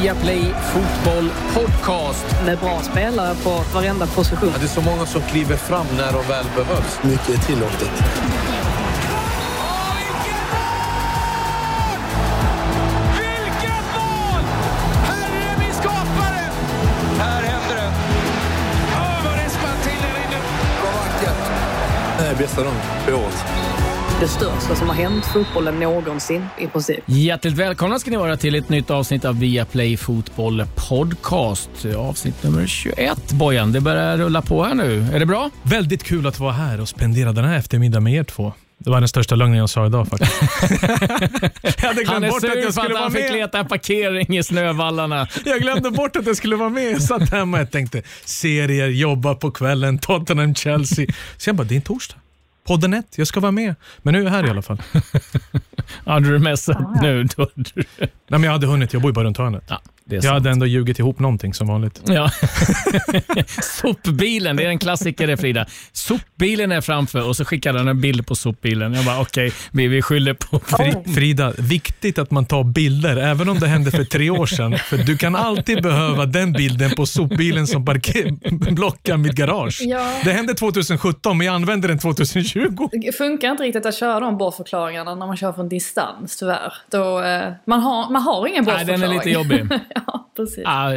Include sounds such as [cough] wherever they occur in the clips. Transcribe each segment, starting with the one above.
Viaplay Fotboll Podcast. Med bra spelare på varenda position. Ja, det är så många som kliver fram när de väl behövs. Mycket är tillåtet. Nej, bästa dagen på året. Det största som har hänt fotbollen någonsin i princip. Hjärtligt välkomna ska ni vara till ett nytt avsnitt av Viaplay Fotboll Podcast. Avsnitt nummer 21. Bojan, det börjar rulla på här nu. Är det bra? Väldigt kul att vara här och spendera den här eftermiddagen med er två. Det var den största lögnen jag sa idag faktiskt. [laughs] jag hade Han glömt är bort att sur jag för skulle att vara han fick med. leta parkering i snövallarna. [laughs] Jag glömde bort att jag skulle vara med. Jag satt hemma och tänkte serier, jobba på kvällen, Tottenham, Chelsea. Så jag bara, det är en torsdag. Podden 1, jag ska vara med. Men nu är jag här i alla fall. [laughs] Hade du messat nu? Då, du... Nej, men jag hade hunnit, jag bor ju bara runt hörnet. ja, Jag sant. hade ändå ljugit ihop någonting som vanligt. [laughs] Ja. [laughs] Sopbilen, det är en klassiker det Frida. Sopbilen är framför och så skickar han en bild på sopbilen. Jag bara okej, vi, vi skyller på... Fri, Frida, viktigt att man tar bilder, även om det hände för tre år sedan. För du kan alltid behöva den bilden på sopbilen som parker- blockar mitt garage. Ja. Det hände 2017, men jag använder den 2020. Det funkar inte riktigt att köra de bortförklaringarna när man kör från distans tyvärr. Då, eh, man, har, man har ingen Nej, bortförklaring. den är lite jobbig. [laughs] [laughs] ja, precis. Ah,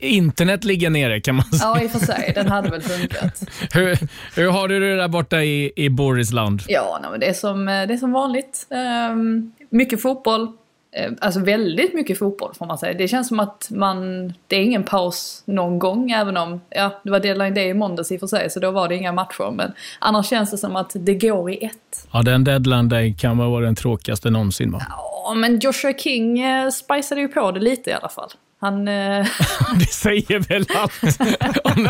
Internet ligger nere kan man säga. Ja, i och för sig. Den hade väl funkat. [laughs] Hur, hur har du det där borta i, i Borisland? Ja, nej, men det, är som, eh, det är som vanligt. Ehm, mycket fotboll. Eh, Alltså väldigt mycket fotboll får man säga. Det känns som att man, det är ingen paus någon gång även om, ja det var deadline day i måndags i och för sig så då var det inga matcher. Men annars känns det som att det går i ett. Ja, den deadline day kan vara den tråkigaste någonsin. Va? Ja men Joshua King eh, spiceade ju på det lite i alla fall. Han, eh, [laughs] Det säger väl allt. Om,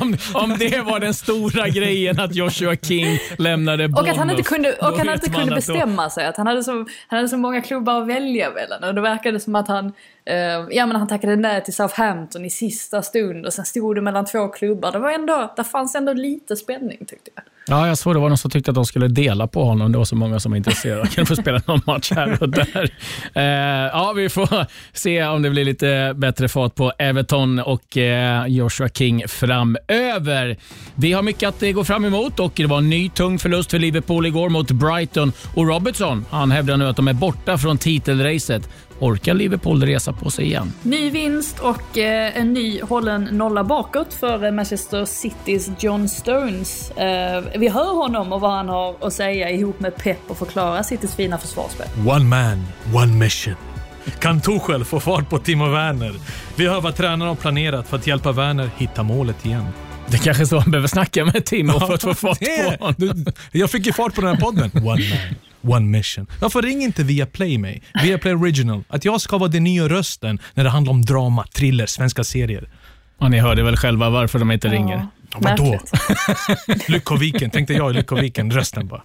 om, om det var den stora grejen att Joshua King lämnade och att han inte Bournemouth, kunde, och han inte kunde att då- bestämma sig. Att han, hade så, han hade så många klubbar att välja mellan. Och då verkade det som att han, eh, ja, men han tackade nej till Southampton i sista stund. Och sen stod det mellan två klubbar. Det, var ändå, det fanns ändå lite spänning tyckte jag. Ja, jag såg det var någon som tyckte att de skulle dela på honom. Det var så många som var intresserade. Kan få spela någon match här och där. Eh, ja, vi får se om det blir lite bättre fart på Everton och eh, Joshua King framöver. Vi har mycket att eh, gå fram emot och det var en ny tung förlust för Liverpool igår mot Brighton. Och Robertson, han hävdar nu att de är borta från titelracet. Orkar Liverpool resa på sig igen? Ny vinst och eh, en ny hållen nolla bakåt för eh, Manchester Citys John Stones. Eh, vi hör honom och vad han har att säga ihop med Pep och förklara Citys fina försvarsspel. One man, one mission. Kan Tuchel få fart på Timo Werner? Vi hör vad tränaren har planerat för att hjälpa Werner hitta målet igen. Det kanske är så han behöver snacka med Timo [laughs] för att få fart på honom. Jag fick ju fart på den här podden. [laughs] One man, one mission. Varför ringer inte Viaplay mig? Viaplay Original. Att jag ska vara den nya rösten när det handlar om drama, thriller, svenska serier. Ja, ni hörde väl själva varför de inte ringer. Ja, vadå? [laughs] Lyckoviken, tänkte jag i Lyckoviken, rösten bara.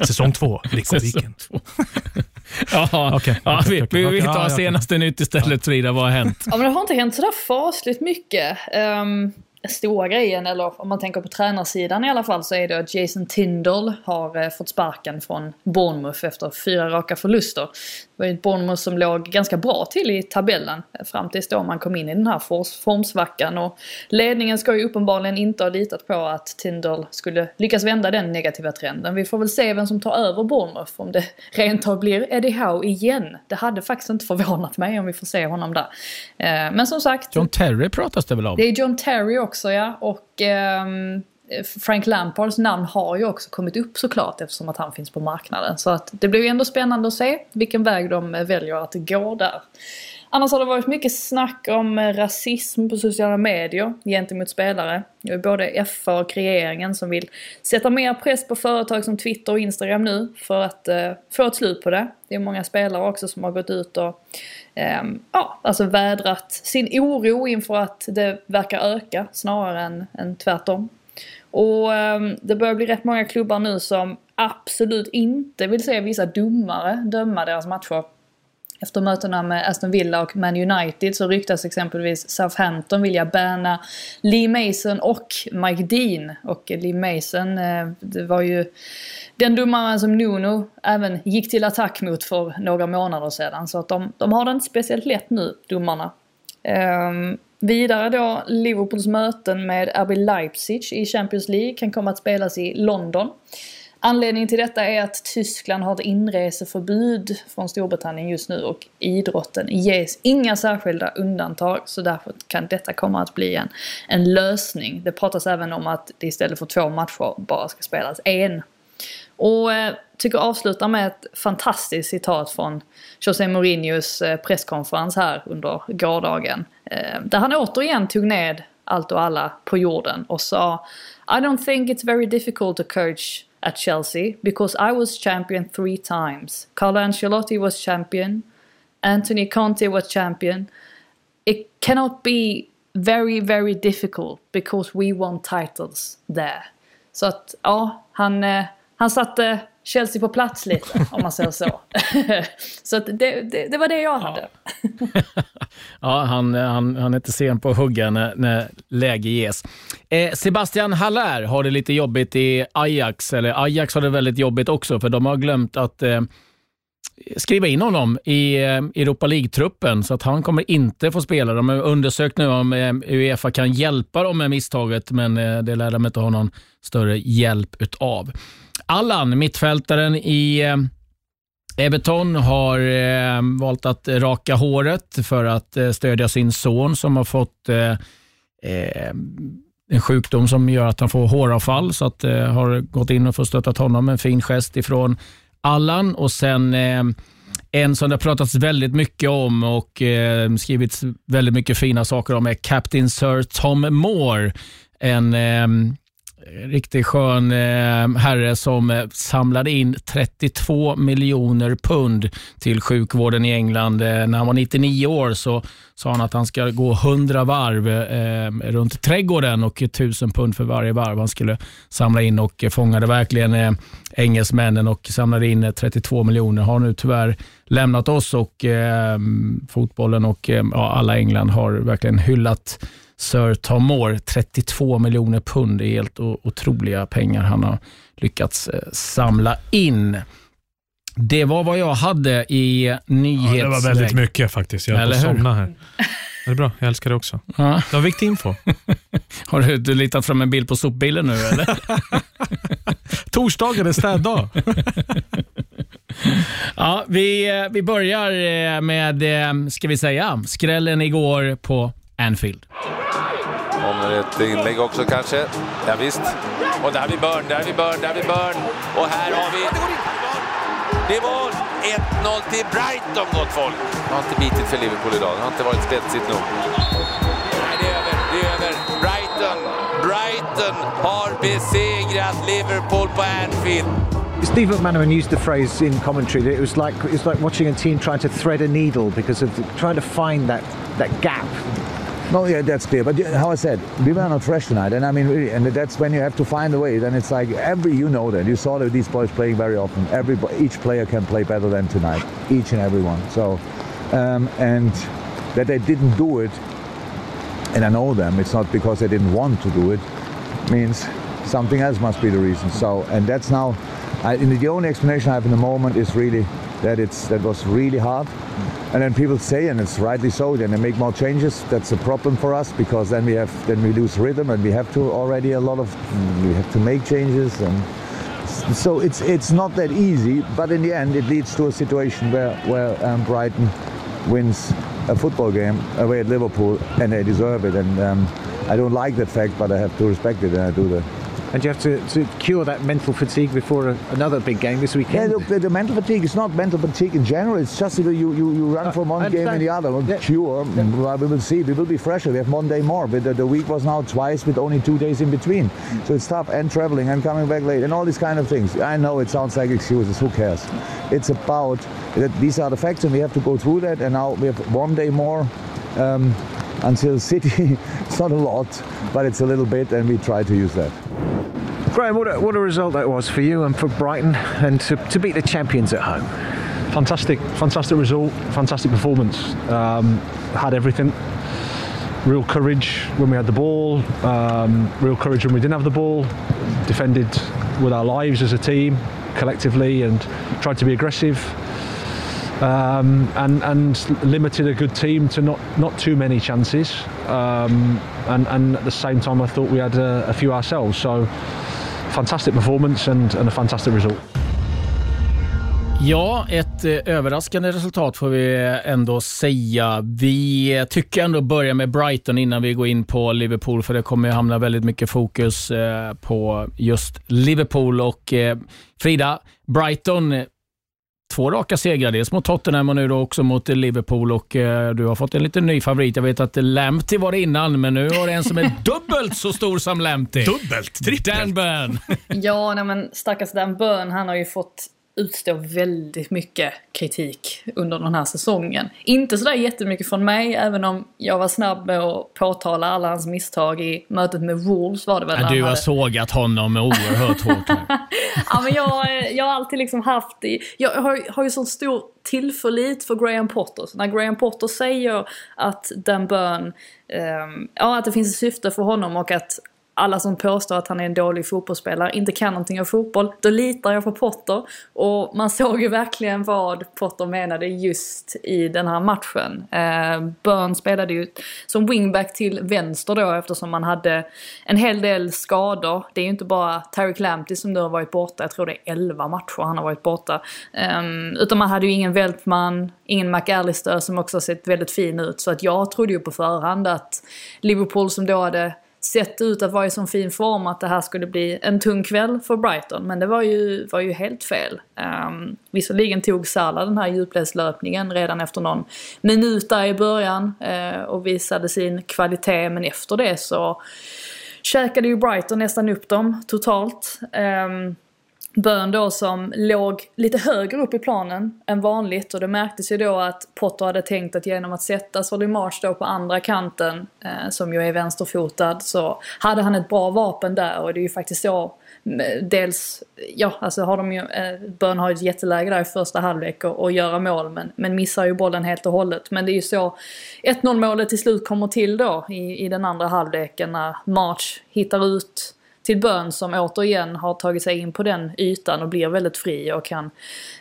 Säsong två, Lyckoviken. [laughs] Ja, ja, vi, tar Ja, ja, senaste nytt istället Frida. Vad har hänt? Ja, men det har inte hänt sådär fasligt mycket. Um, stora grejen, eller om man tänker på tränarsidan i alla fall, så är det att Jason Tindall har eh, fått sparken från Bournemouth efter fyra raka förluster. Det var ju ett Bournemouth som låg ganska bra till i tabellen eh, fram tills då man kom in i den här formsvackan. Och ledningen ska ju uppenbarligen inte ha litat på att Tindall skulle lyckas vända den negativa trenden. Vi får väl se vem som tar över Bournemouth, om det [laughs] rent av blir Eddie Howe igen. Det hade faktiskt inte förvånat mig om vi får se honom där. Eh, Men som sagt, John Terry pratas det väl om? det är John Terry också ja. Och ehm, Eh, Frank Lampards namn har ju också kommit upp såklart eftersom att han finns på marknaden. Så att det blir ju ändå spännande att se vilken väg de eh, väljer att gå där. Annars har det varit mycket snack om eh, rasism på sociala medier gentemot spelare. Det är både FA och regeringen som vill sätta mer press på företag som Twitter och Instagram nu för att eh, få ett slut på det. Det är många spelare också som har gått ut och eh, ja, alltså vädrat sin oro inför att det verkar öka snarare än, än tvärtom. Och ehm, det börjar bli rätt många klubbar nu som absolut inte vill se vissa domare döma deras matcher. Efter mötena med Aston Villa och Man United så ryktas exempelvis Southampton vilja banna Lee Mason och Mike Dean. Och Lee Mason, eh, det var ju den domaren som Nuno även gick till attack mot för några månader sedan. Så att de, de har det inte speciellt lätt nu, domarna. Um, vidare då, Liverpools möten med RB Leipzig i Champions League kan komma att spelas i London. Anledningen till detta är att Tyskland har ett inreseförbud från Storbritannien just nu och idrotten ges inga särskilda undantag så därför kan detta komma att bli en, en lösning. Det pratas även om att det istället för två matcher bara ska spelas en. Och eh, tycker avsluta med ett fantastiskt citat från José Mourinhos eh, presskonferens här under gårdagen. Eh, där han återigen tog ned allt och alla på jorden och sa I don't think it's very difficult to coach at Chelsea because I was champion three times. Carlo Ancelotti was champion. Anthony Conte was champion. It cannot be very, very difficult because we won titles there. Så att, ja, han, eh, han satte Chelsea på plats lite, om man säger så. [laughs] så det, det, det, var det jag hade. Ja, [laughs] ja han, han, han är inte sen på att hugga när, när läge ges. Eh, Sebastian Haller har det lite jobbigt i Ajax, eller Ajax har det väldigt jobbigt också, för de har glömt att eh, skriva in honom i eh, Europa League-truppen, så att han kommer inte få spela. De har undersökt nu om eh, Uefa kan hjälpa dem med misstaget, men eh, det lär de inte ha någon större hjälp utav. Allan, mittfältaren i eh, Everton har eh, valt att raka håret för att eh, stödja sin son som har fått eh, eh en sjukdom som gör att han får håravfall. Så att, eh, har gått in och fått stöttat honom. En fin gest ifrån Allan. Och sen en som det har pratats väldigt mycket om och skrivits väldigt mycket fina saker om är Captain Sir Tom Moore. En riktigt skön eh, herre som eh, samlade in 32 miljoner pund till sjukvården i England. Eh, när han var 99 år så sa han att han ska gå 100 varv eh, runt trädgården och 1000 pund för varje varv han skulle samla in och fångade verkligen eh, engelsmännen och samlade in eh, 32 miljoner. Har nu tyvärr lämnat oss och eh, fotbollen och alla England har verkligen hyllat Sir Tom Moore. 32 miljoner pund, det är helt otroliga pengar han har lyckats eh, samla in. Det var vad jag hade i nyhetsväg. Ja, det var väldigt mycket faktiskt. Jag höll på att somna här. Det är bra, jag älskar det också. Ja. Det var viktig info. [laughs] Har du, du litat fram en bild på sopbilen nu eller? [laughs] Torsdagen är städdag. [laughs] ja, vi, eh, vi börjar eh, med, ska vi säga, skrällen igår på Anfield. Kommer ett inlägg också kanske. Ja, visst. Och där har vi Burn, där har vi Burn, där har vi Burn. Och här har vi... Det var 1-0 till Brighton, gott folk. Det har inte bitit för Liverpool idag. Det har inte varit spetsigt nog. Nej, det är över. Det är över. Brighton. Brighton har besegrat Liverpool på Anfield. Steve McManaman used the phrase in commentary that it was like it was like watching a team trying to thread a needle because of the, trying to find that that gap no, yeah, that's clear. But how I said, we were not fresh tonight, and I mean, really, and that's when you have to find a way. Then it's like every, you know that you saw that these boys playing very often. Every each player can play better than tonight, each and every one. So, um, and that they didn't do it, and I know them. It's not because they didn't want to do it. Means something else must be the reason. So, and that's now. I, the only explanation I have in the moment is really that it's that was really hard and then people say, and it's rightly so, then they make more changes. That's a problem for us because then we have then we lose rhythm, and we have to already a lot of we have to make changes, and so it's it's not that easy. But in the end, it leads to a situation where where um, Brighton wins a football game away at Liverpool, and they deserve it. And um, I don't like that fact, but I have to respect it, and I do that and you have to, to cure that mental fatigue before a, another big game this weekend. Yeah, look, the, the, mental fatigue is not mental fatigue in general. It's just you you, you run uh, from one game and the other. Yeah. Cure, yeah. we will see. We will be fresher. We have one day more. But the, the, week was now twice with only two days in between. So it's tough and traveling and coming back late and all these kind of things. I know it sounds like excuses. Who cares? It's about that these are the facts and we have to go through that. And now we have one day more. Um, until City, [laughs] it's not a lot, but it's a little bit, and we try to use that. Graham, what a, what a result that was for you and for Brighton, and to, to beat the champions at home. fantastic, fantastic result, fantastic performance. Um, had everything. Real courage when we had the ball, um, real courage when we didn't have the ball. Defended with our lives as a team, collectively, and tried to be aggressive. Um, and, and limited a good team to not, not too many chances. Um, and, and at the same time, I thought we had a, a few ourselves. So, fantastic performance and, and a fantastic result. Ja, ett eh, överraskande resultat får vi ändå säga. Vi eh, tycker ändå börja med Brighton innan vi går in på Liverpool, för det kommer att hamna väldigt mycket fokus eh, på just Liverpool. Och Frida, Brighton, två raka segrar. Dels mot Tottenham och nu då också mot Liverpool. Och eh, Du har fått en liten ny favorit. Jag vet att Lamptey var det innan, men nu har det en som är [laughs] dubbelt så stor som Lamptey. Dubbelt? Trippelt? Dan Burn. Ja, nej men stackars Dan Burn, han har ju fått utstå väldigt mycket kritik under den här säsongen. Inte sådär jättemycket från mig, även om jag var snabb med att påtala alla hans misstag i mötet med Wolves var det väl. Ja, du har hade... sågat honom oerhört hårt. [laughs] Ja, men jag, jag har alltid liksom haft, jag har, har ju så stor tillförlit för Graham Potter. Så när Graham Potter säger att Dan Burn, um, ja att det finns ett syfte för honom och att alla som påstår att han är en dålig fotbollsspelare inte kan någonting om fotboll, då litar jag på Potter. Och man såg ju verkligen vad Potter menade just i den här matchen. Eh, Burn spelade ju som wingback till vänster då eftersom man hade en hel del skador. Det är ju inte bara Tyreek Lamptey som nu har varit borta, jag tror det är 11 matcher han har varit borta. Eh, utan man hade ju ingen Weltman, ingen McAllister som också har sett väldigt fin ut. Så att jag trodde ju på förhand att Liverpool som då hade sett ut att vara i sån fin form att det här skulle bli en tung kväll för Brighton. Men det var ju, var ju helt fel. Um, visserligen tog Salah den här djupledslöpningen redan efter någon minut där i början uh, och visade sin kvalitet. Men efter det så käkade ju Brighton nästan upp dem totalt. Um, Bön då som låg lite högre upp i planen än vanligt och det märktes ju då att Potter hade tänkt att genom att sätta Solly March då på andra kanten, eh, som ju är vänsterfotad, så hade han ett bra vapen där och det är ju faktiskt så Dels, ja alltså har de ju, eh, Bön har ett jätteläge där i första halvlek och, och göra mål men, men missar ju bollen helt och hållet. Men det är ju så 1-0 målet till slut kommer till då i, i den andra halvleken när March hittar ut till Bön som återigen har tagit sig in på den ytan och blir väldigt fri och kan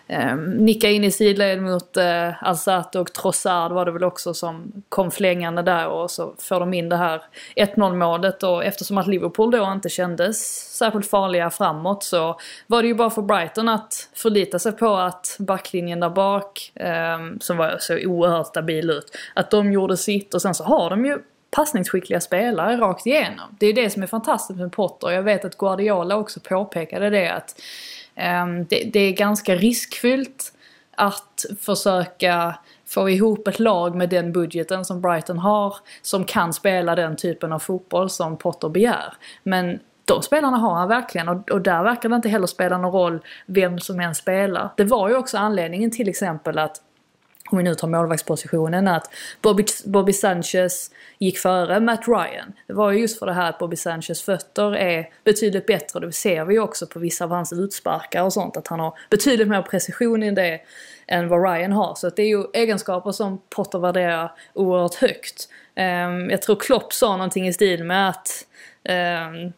eh, nicka in i sidled mot eh, Alzate och Trossard var det väl också som kom flängande där och så får de in det här 1-0 målet och eftersom att Liverpool då inte kändes särskilt farliga framåt så var det ju bara för Brighton att förlita sig på att backlinjen där bak, eh, som var så oerhört stabil ut, att de gjorde sitt. Och sen så har de ju passningsskickliga spelare rakt igenom. Det är det som är fantastiskt med Potter. Jag vet att Guardiola också påpekade det att um, det, det, är ganska riskfyllt att försöka få ihop ett lag med den budgeten som Brighton har som kan spela den typen av fotboll som Potter begär. Men de spelarna har han verkligen och, och där verkar det inte heller spela någon roll vem som än spelar. Det var ju också anledningen till exempel att om vi nu tar målvaktspositionen, att Bobby, Bobby Sanchez gick före Matt Ryan. Det var ju just för det här att Bobby Sanchez fötter är betydligt bättre. Det ser vi ju också på vissa av hans utsparkar och sånt. Att han har betydligt mer precision i det än vad Ryan har. Så det är ju egenskaper som Potter värderar oerhört högt. Um, jag tror Klopp sa någonting i stil med att Eh,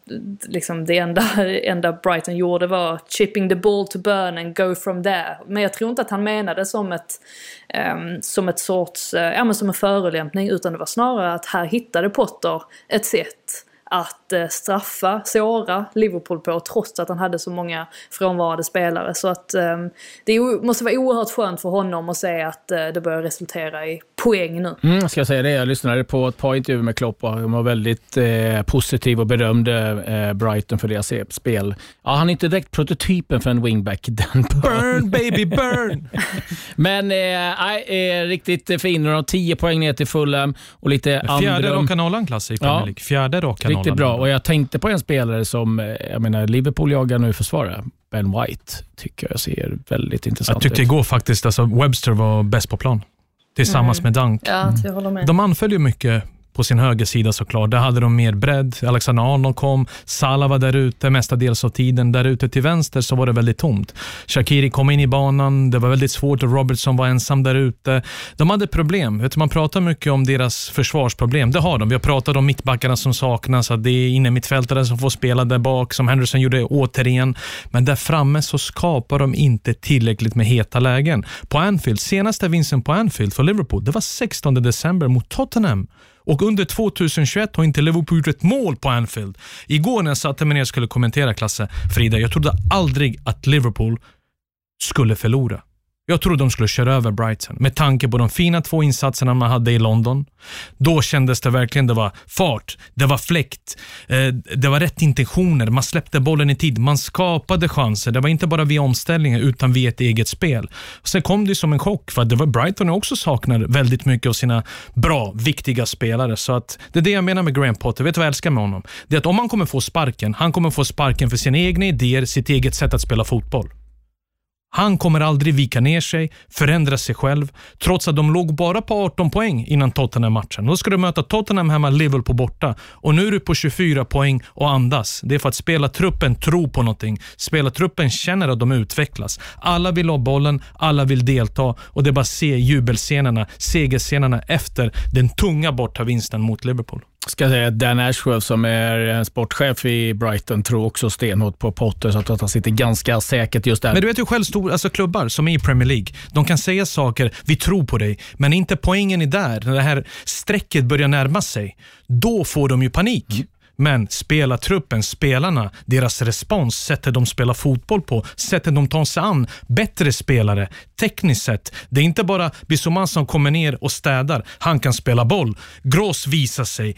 liksom det enda, [laughs] enda Brighton gjorde var chipping the ball to burn and go from there. Men jag tror inte att han menade som ett, eh, som ett sorts, eh, ja men som en förolämpning utan det var snarare att här hittade Potter ett sätt att eh, straffa, såra Liverpool på trots att han hade så många frånvarande spelare. Så att eh, det måste vara oerhört skönt för honom att se att eh, det börjar resultera i poäng nu. Mm, jag ska säga det, jag lyssnade på ett par intervjuer med Klopp och han var väldigt eh, positiv och berömde eh, Brighton för deras spel. Ja, han är inte direkt prototypen för en wingback. [laughs] Den burn baby burn! [laughs] Men eh, eh, riktigt fin. Har 10 poäng ner till Fulham och lite Fjärde raka nollan klass i Premier League. Fjärde raka Riktigt bra. Och jag tänkte på en spelare som, eh, jag menar, Liverpool jagar nu försvarare. Ben White tycker jag ser väldigt intressant ut. Jag tyckte igår faktiskt, alltså Webster var bäst på plan. Tillsammans mm. med Dunk. Ja, jag håller med. De anföll ju mycket på sin högersida såklart. Där hade de mer bredd. Alexander Arnold kom, Salah var där ute mestadels av tiden. Där ute till vänster så var det väldigt tomt. Shakiri kom in i banan, det var väldigt svårt och Robertson var ensam där ute. De hade problem. Vet du, man pratar mycket om deras försvarsproblem. Det har de. Vi har pratat om mittbackarna som saknas, att det är inne mittfältare som får spela där bak, som Henderson gjorde återigen. Men där framme så skapar de inte tillräckligt med heta lägen. På Anfield, senaste vinsten på Anfield för Liverpool, det var 16 december mot Tottenham. Och under 2021 har inte Liverpool gjort ett mål på Anfield. Igår när jag satte mig ner och skulle kommentera Klasse, Frida, jag trodde aldrig att Liverpool skulle förlora. Jag trodde de skulle köra över Brighton med tanke på de fina två insatserna man hade i London. Då kändes det verkligen det var fart, det var fläkt, eh, det var rätt intentioner, man släppte bollen i tid, man skapade chanser. Det var inte bara via omställningar utan via ett eget spel. Sen kom det som en chock för att det var Brighton också saknar väldigt mycket av sina bra, viktiga spelare. Så att det är det jag menar med Graham Potter. Vet du vad jag älskar med honom? Det är att om han kommer få sparken, han kommer få sparken för sina egna idéer, sitt eget sätt att spela fotboll. Han kommer aldrig vika ner sig, förändra sig själv, trots att de låg bara på 18 poäng innan Tottenham-matchen. Då ska du möta Tottenham hemma, Liverpool borta. Och nu är du på 24 poäng och andas. Det är för att spelartruppen tror på någonting. Spelartruppen känner att de utvecklas. Alla vill ha bollen, alla vill delta och det är bara att se jubelscenerna, segerscenerna efter den tunga bortavinsten mot Liverpool ska säga att Dan Ashworth som är sportchef i Brighton tror också stenhårt på Potter så att han sitter ganska säkert just där. Men du vet ju själv stor, alltså klubbar som är i Premier League, de kan säga saker, vi tror på dig, men inte poängen är där, när det här strecket börjar närma sig, då får de ju panik. Mm. Men spelartruppen, spelarna, deras respons, sättet de spelar fotboll på, sättet de tar sig an bättre spelare, tekniskt sett. Det är inte bara Bissouma som kommer ner och städar. Han kan spela boll. Gross visar sig.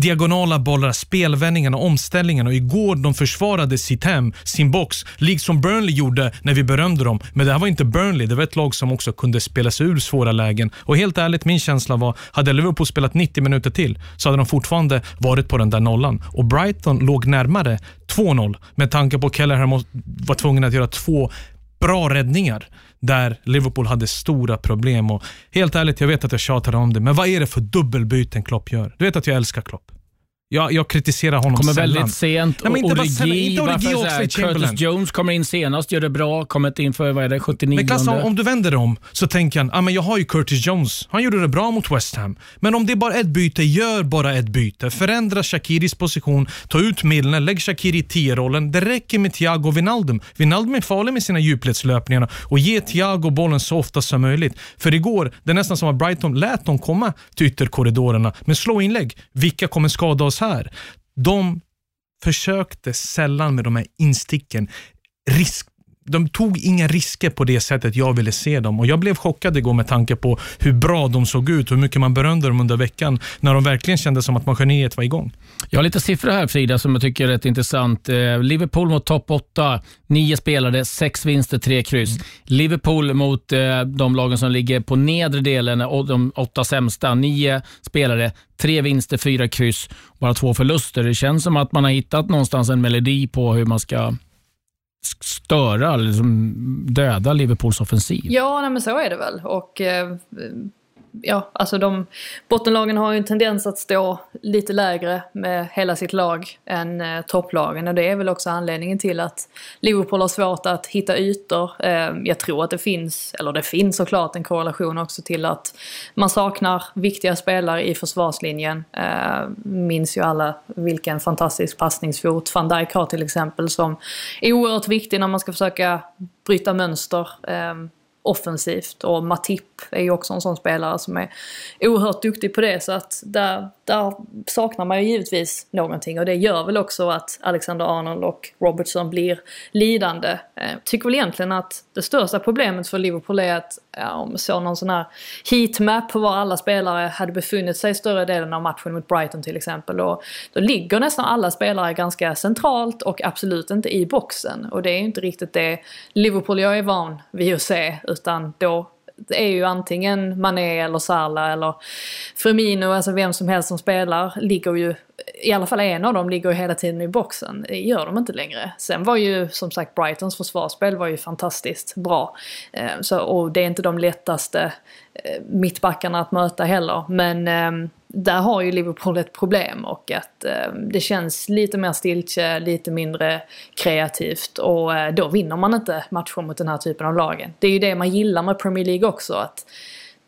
Diagonala bollar, spelvändningarna, omställningarna. Och igår de försvarade sitt hem, sin box, liksom Burnley gjorde när vi berömde dem. Men det här var inte Burnley. Det var ett lag som också kunde spela sig ur svåra lägen. Och helt ärligt, min känsla var, hade Liverpool spelat 90 minuter till så hade de fortfarande varit på den där nollan. Och Brighton låg närmare 2-0 med tanke på att Kelleher var tvungen att göra två bra räddningar där Liverpool hade stora problem. Och helt ärligt, jag vet att jag tjatar om det, men vad är det för dubbelbyten Klopp gör? Du vet att jag älskar Klopp. Jag, jag kritiserar honom Kommer sällan. väldigt sent. Nej, men inte Origi, sällan, inte Origi också Curtis Jones kommer in senast, gör det bra. Kommit in för vad är det, 79 Men Klass, om, om du vänder om så tänker han, ah, men jag har ju Curtis Jones. Han gjorde det bra mot West Ham. Men om det är bara ett byte, gör bara ett byte. Förändra Shakiris position, ta ut Milner, lägg Shakiri i 10-rollen. Det räcker med Thiago Wijnaldum. Wijnaldum är farlig med sina djupledslöpningar och ge Thiago bollen så ofta som möjligt. För igår, det är nästan som att Brighton lät dem komma till ytterkorridorerna. Men slå inlägg, vilka kommer skada oss här? de försökte sällan med de här insticken risk, de tog inga risker på det sättet jag ville se dem. Och Jag blev chockad igår med tanke på hur bra de såg ut, hur mycket man berömde dem under veckan, när de verkligen kände som att maskineriet var igång. Jag har lite siffror här Frida som jag tycker är rätt intressant. Eh, Liverpool mot topp 8, nio spelade, sex vinster, tre kryss. Mm. Liverpool mot eh, de lagen som ligger på nedre delen, de åtta sämsta, nio spelare, tre vinster, fyra kryss, bara två förluster. Det känns som att man har hittat någonstans en melodi på hur man ska störa, liksom döda Liverpools offensiv. Ja, nej, men så är det väl. Och eh, ja, alltså de bottenlagen har ju en tendens att stå lite lägre med hela sitt lag än eh, topplagen och det är väl också anledningen till att Liverpool har svårt att hitta ytor. Eh, jag tror att det finns, eller det finns såklart en korrelation också till att man saknar viktiga spelare i försvarslinjen. Eh, minns ju alla vilken fantastisk passningsfot van Dijk har till exempel som är oerhört viktig när man ska försöka bryta mönster. Eh, offensivt och Matip är ju också en sån spelare som är oerhört duktig på det så att där, där saknar man ju givetvis någonting och det gör väl också att Alexander Arnold och Robertson blir lidande. Jag eh, tycker väl egentligen att det största problemet för Liverpool är att ja, om vi såg någon sån här heatmap på var alla spelare hade befunnit sig större delen av matchen mot Brighton till exempel. Och då ligger nästan alla spelare ganska centralt och absolut inte i boxen. Och det är ju inte riktigt det Liverpool jag är van vid att se utan då är ju antingen Mané eller Salah eller Firmino, alltså vem som helst som spelar, ligger ju, i alla fall en av dem ligger ju hela tiden i boxen. Det gör de inte längre. Sen var ju som sagt Brightons försvarsspel var ju fantastiskt bra. Eh, så, och det är inte de lättaste eh, mittbackarna att möta heller. Men ehm, där har ju Liverpool ett problem och att eh, det känns lite mer stiltje, lite mindre kreativt och eh, då vinner man inte matcher mot den här typen av lagen. Det är ju det man gillar med Premier League också. att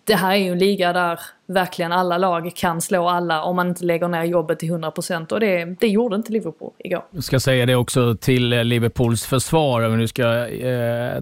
det här är ju en liga där verkligen alla lag kan slå alla om man inte lägger ner jobbet till 100% och det, det gjorde inte Liverpool igår. Jag ska säga det också till Liverpools försvar, om vi nu ska eh,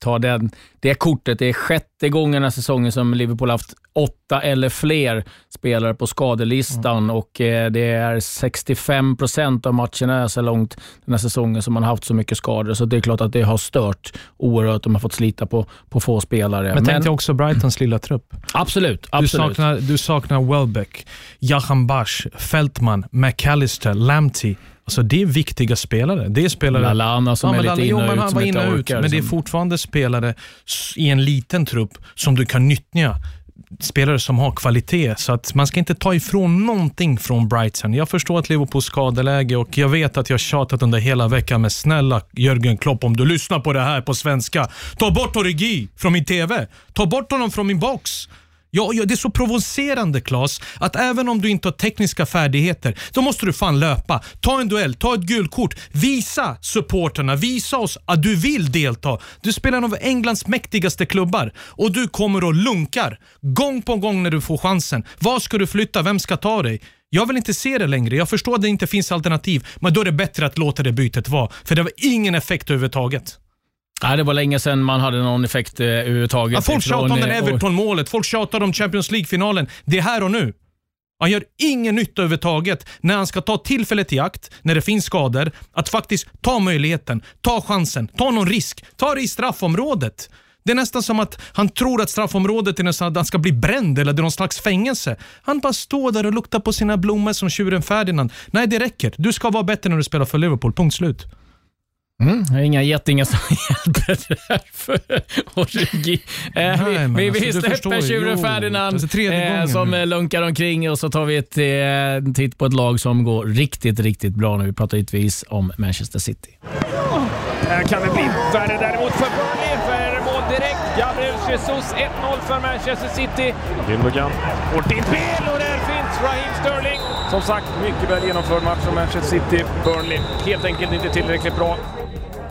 ta den, det kortet. Det är sjätte gången den här säsongen som Liverpool haft åtta eller fler spelare på skadelistan mm. och eh, det är 65 procent av matcherna så långt den här säsongen som man haft så mycket skador. Så det är klart att det har stört oerhört. De har fått slita på, på få spelare. Men, tänk dig också Brightons lilla trupp. Absolut. absolut. Du, saknar, du saknar Welbeck, Jahan Bash, Fältman, McAllister, Lamptey. Alltså det är viktiga spelare. Det är spelare... Lallana som ja, är lite in och ut. Han var in och ut, men det är liksom. fortfarande spelare i en liten trupp som du kan nyttja spelare som har kvalitet. Så att man ska inte ta ifrån någonting från Brighton. Jag förstår att Liverpool skadeläge och jag vet att jag tjatat under hela veckan med snälla Jörgen Klopp, om du lyssnar på det här på svenska. Ta bort Origi från min TV. Ta bort honom från min box. Ja, ja, det är så provocerande Klas, att även om du inte har tekniska färdigheter, då måste du fan löpa. Ta en duell, ta ett guldkort, visa supporterna, visa oss att du vill delta. Du spelar en av Englands mäktigaste klubbar och du kommer och lunkar gång på gång när du får chansen. Var ska du flytta? Vem ska ta dig? Jag vill inte se det längre. Jag förstår att det inte finns alternativ, men då är det bättre att låta det bytet vara. För det var ingen effekt överhuvudtaget. Nej, det var länge sedan man hade någon effekt eh, överhuvudtaget. Ja, folk tjatar om den Everton-målet, folk tjatar om Champions League-finalen. Det är här och nu. Han gör ingen nytta överhuvudtaget när han ska ta tillfället i akt, när det finns skador, att faktiskt ta möjligheten, ta chansen, ta någon risk, ta det i straffområdet. Det är nästan som att han tror att straffområdet är nästan att han ska bli bränd eller det är någon slags fängelse. Han bara står där och luktar på sina blommor som tjuren Ferdinand. Nej, det räcker. Du ska vara bättre när du spelar för Liverpool. Punkt slut. Mm, inga getingar som hjälper där för [laughs] Origi. Eh, vi, vi, vi alltså, släpper tjuren Ferdinand alltså, eh, som nu. lunkar omkring och så tar vi ett eh, titt på ett lag som går riktigt, riktigt bra nu. Vi pratar givetvis om Manchester City. Här kan det bli värre däremot för Burnley. För mål direkt. Gabriel Jesus 1-0 för Manchester City. Gündogan får till spel och där finns Raheem Sterling. Som sagt, mycket väl genomförd match från Manchester City. Burnley helt enkelt inte tillräckligt bra.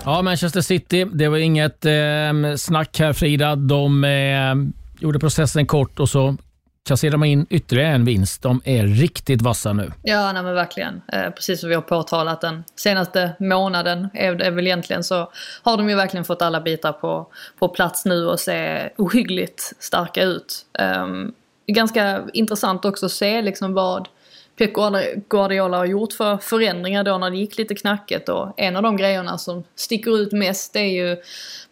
Ja, Manchester City. Det var inget eh, snack här Frida. De eh, gjorde processen kort och så kasserar man in ytterligare en vinst. De är riktigt vassa nu. Ja, nej men verkligen. Eh, precis som vi har påtalat den senaste månaden är, är väl egentligen så har de ju verkligen fått alla bitar på, på plats nu och ser ohyggligt starka ut. Eh, ganska intressant också att se liksom vad Pep Guardiola har gjort för förändringar då när det gick lite knackigt och en av de grejerna som sticker ut mest är ju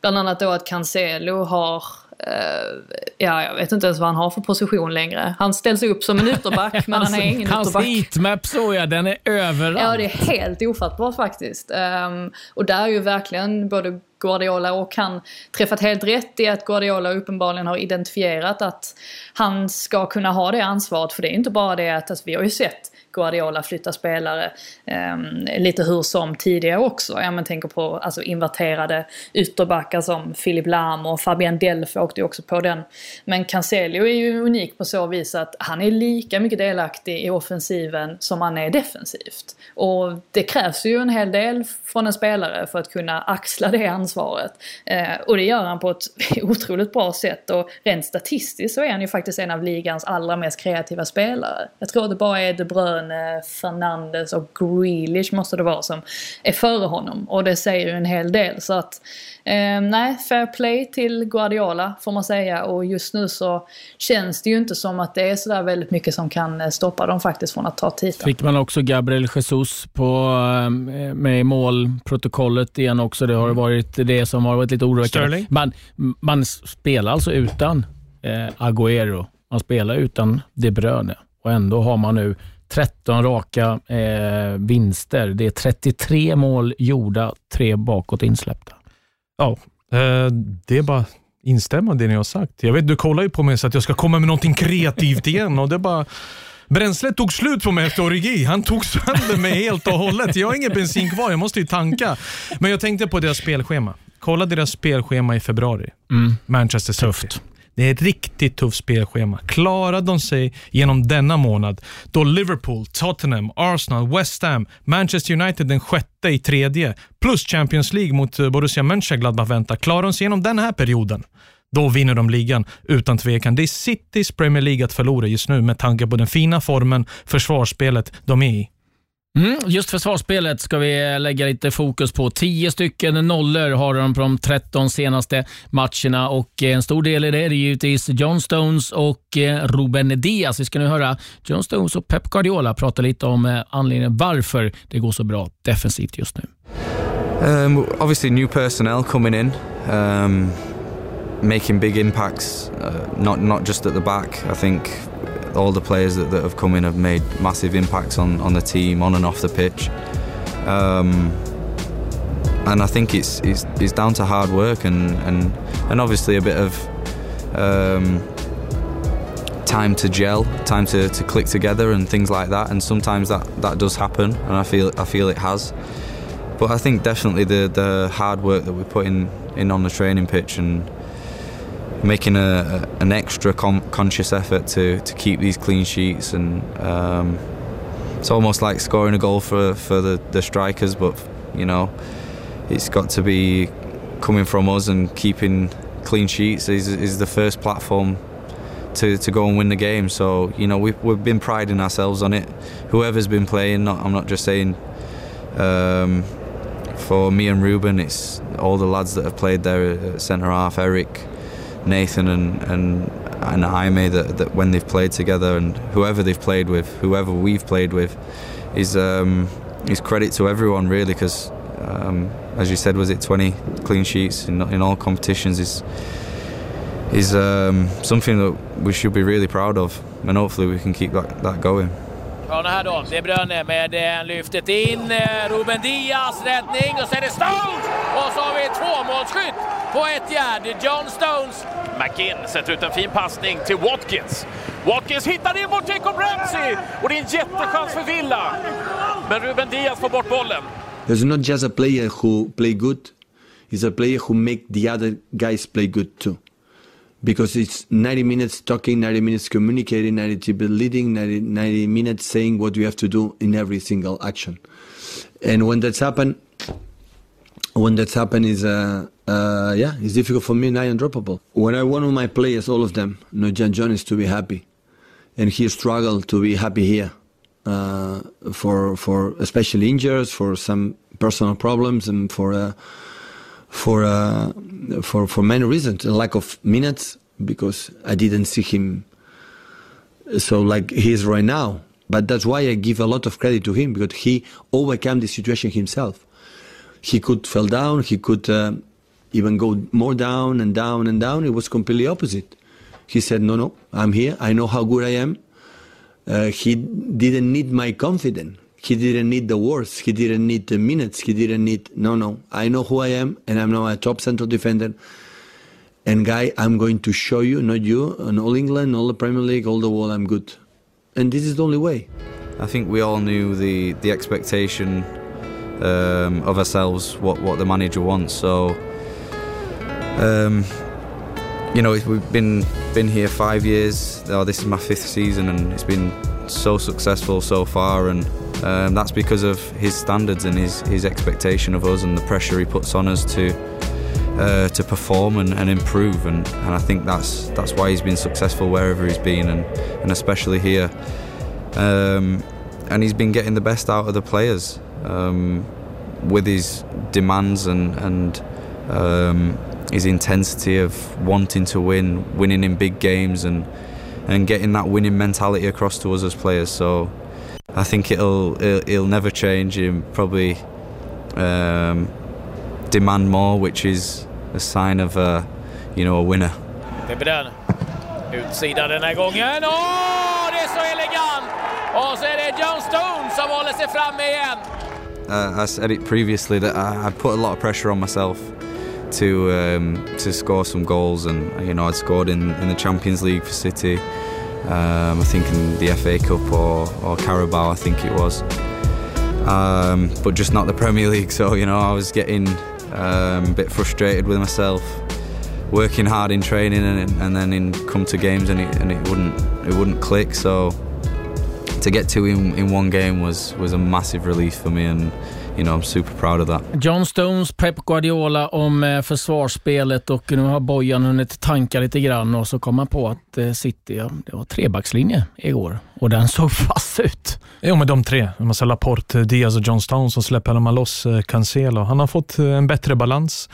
bland annat då att Cancelo har Uh, ja, jag vet inte ens vad han har för position längre. Han ställs upp som en ytterback, [laughs] men han är ingen hans ytterback. Hans heatmap såg jag, den är överallt. Ja, det är helt ofattbart faktiskt. Um, och där är ju verkligen både Guardiola och han träffat helt rätt i att Guardiola uppenbarligen har identifierat att han ska kunna ha det ansvaret. För det är inte bara det att, alltså, vi har ju sett Guardiola flytta spelare eh, lite hur som tidigare också. Ja, men tänker på alltså, inverterade ytterbackar som Filip Lahm och Fabian Delph åkte ju också på den. Men Cancelo är ju unik på så vis att han är lika mycket delaktig i offensiven som han är defensivt. Och det krävs ju en hel del från en spelare för att kunna axla det ansvaret. Eh, och det gör han på ett [laughs] otroligt bra sätt och rent statistiskt så är han ju faktiskt en av ligans allra mest kreativa spelare. Jag tror att det bara är De Bruyne, Fernandes och Grealish måste det vara som är före honom. Och det säger ju en hel del. Så att Eh, nej, fair play till Guardiola får man säga och just nu så känns det ju inte som att det är sådär väldigt mycket som kan eh, stoppa dem faktiskt från att ta titeln. Fick man också Gabriel Jesus på, eh, med i målprotokollet igen också. Det har varit det som har varit lite oroväckande. Man, man spelar alltså utan eh, Agüero. Man spelar utan De Bruyne och ändå har man nu 13 raka eh, vinster. Det är 33 mål gjorda, tre bakåt insläppta. Ja, eh, det är bara instämma i det ni har sagt. Jag vet, du kollar ju på mig så att jag ska komma med någonting kreativt igen och det bara Bränslet tog slut på mig efter Origi. Han tog sönder mig helt och hållet. Jag har ingen bensin kvar, jag måste ju tanka. Men jag tänkte på deras spelschema. Kolla deras spelschema i februari. Mm. Manchester City. Tufft. Det är ett riktigt tufft spelschema. Klarar de sig genom denna månad, då Liverpool, Tottenham, Arsenal, West Ham, Manchester United den sjätte i tredje, plus Champions League mot eh, Borussia Mönchengladbach väntar. Klarar de sig genom den här perioden, då vinner de ligan utan tvekan. Det är Citys Premier League att förlora just nu med tanke på den fina formen, försvarsspelet de är i. Mm, just försvarsspelet ska vi lägga lite fokus på. 10 stycken nollor har de på de 13 senaste matcherna och eh, en stor del i det är givetvis John Stones och eh, Ruben Diaz. Vi ska nu höra John Stones och Pep Guardiola prata lite om eh, anledningen varför det går så bra defensivt just nu. Um, obviously new personnel coming in. Um, making big impacts, uh, not not just at the back. I think all the players that, that have come in have made massive impacts on, on the team, on and off the pitch. Um, and I think it's, it's, it's down to hard work and, and, and obviously a bit of um, time to gel, time to, to click together and things like that. And sometimes that, that does happen, and I feel I feel it has. But I think definitely the, the hard work that we put putting in on the training pitch and making a, an extra conscious effort to, to keep these clean sheets and um, it's almost like scoring a goal for, for the, the strikers but you know it's got to be coming from us and keeping clean sheets is, is the first platform to, to go and win the game. So you know we've, we've been priding ourselves on it. Whoever's been playing not, I'm not just saying um, for me and Ruben it's all the lads that have played there at centre half Eric Nathan and and and Jaime that, that when they've played together and whoever they've played with, whoever we've played with, is um, is credit to everyone really because um, as you said, was it 20 clean sheets in, in all competitions is is um, something that we should be really proud of and hopefully we can keep that, that going. Hörna här då. De Bruyne med eh, lyftet in. Eh, Ruben Diaz räddning och sen är det Stones! Och så har vi tvåmålsskytt på ett gärd. John Stones. McInn sätter ut en fin passning till Watkins. Watkins hittar in mot Jacob Ramsey och det är en jättechans för Villa. Men Ruben Diaz får bort bollen. There's not just a player who play good, he's a player who make the other guys play good too. Because it's 90 minutes talking, 90 minutes communicating, 90 leading, 90, 90 minutes saying what you have to do in every single action. And when that's happened, when that's happened is uh, uh, yeah, it's difficult for me I undroppable. When I want my players, all of them, you know, John John is to be happy, and he struggled to be happy here, uh, for for especially injuries, for some personal problems, and for uh, for uh, for for many reasons. A lack of minutes because I didn't see him so like he is right now. But that's why I give a lot of credit to him because he overcame the situation himself. He could fall down. He could uh, even go more down and down and down. It was completely opposite. He said, "No, no, I'm here. I know how good I am." Uh, he didn't need my confidence. He didn't need the words. He didn't need the minutes. He didn't need, no, no. I know who I am, and I'm now a top central defender. And, guy, I'm going to show you, not you, in all England, all the Premier League, all the world, I'm good. And this is the only way. I think we all knew the, the expectation um, of ourselves, what, what the manager wants. So, um, you know, we've been been here five years. Oh, this is my fifth season, and it's been so successful so far. And um, that's because of his standards and his, his expectation of us and the pressure he puts on us to uh, to perform and, and improve. And, and I think that's that's why he's been successful wherever he's been, and, and especially here. Um, and he's been getting the best out of the players um, with his demands and and um, his intensity of wanting to win, winning in big games, and and getting that winning mentality across to us as players. So I think it'll it'll, it'll never change. He'll probably um, demand more, which is a sign of a you know a winner. De Bruyne. Utsida den här gången. Åh, det är så elegant! Och så är det John Stone som håller sig framme igen. Uh, I said it previously that I, I put a lot of pressure on myself to um, to score some goals, and you know I'd scored in, in the Champions League for City. Um, I think in the FA Cup or, or Carabao, I think it was. Um, but just not the Premier League. So you know I was getting um, a bit frustrated with myself. working hard in training and, and then in come to games and it, and it wouldn't it wouldn't click. So to get two in, in one game was was a massive relief for me and you know I'm super proud of that. John Stones, Pep Guardiola om eh, försvarsspelet och nu har Bojan hunnit tanka lite grann och så kom han på att eh, City, ja, det var trebackslinje igår och den såg [laughs] fast ut. Jo, men de tre. Massa Laporte, Diaz och John Stones, som släpper man loss eh, Cancelo. Han har fått eh, en bättre balans.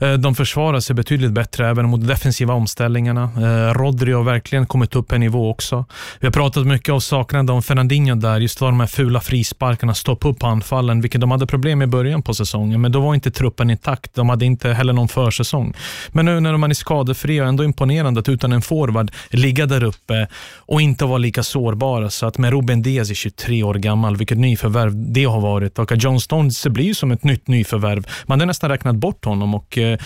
Eh, de försvarar sig betydligt bättre även mot defensiva omställningarna. Rodri har verkligen kommit upp en nivå också. Vi har pratat mycket om saknad om Fernandinho där, just de här fula frisparkarna, stoppa upp anfallen, vilket de hade problem med i början på säsongen, men då var inte truppen intakt. De hade inte heller någon försäsong. Men nu när man är skadefri och ändå imponerande att utan en forward ligga där uppe och inte vara lika sårbar sårbara. Så att med Ruben Diaz i 23 tre år gammal, vilket nyförvärv det har varit. Och John Stones blir som ett nytt nyförvärv. Man har nästan räknat bort honom och eh,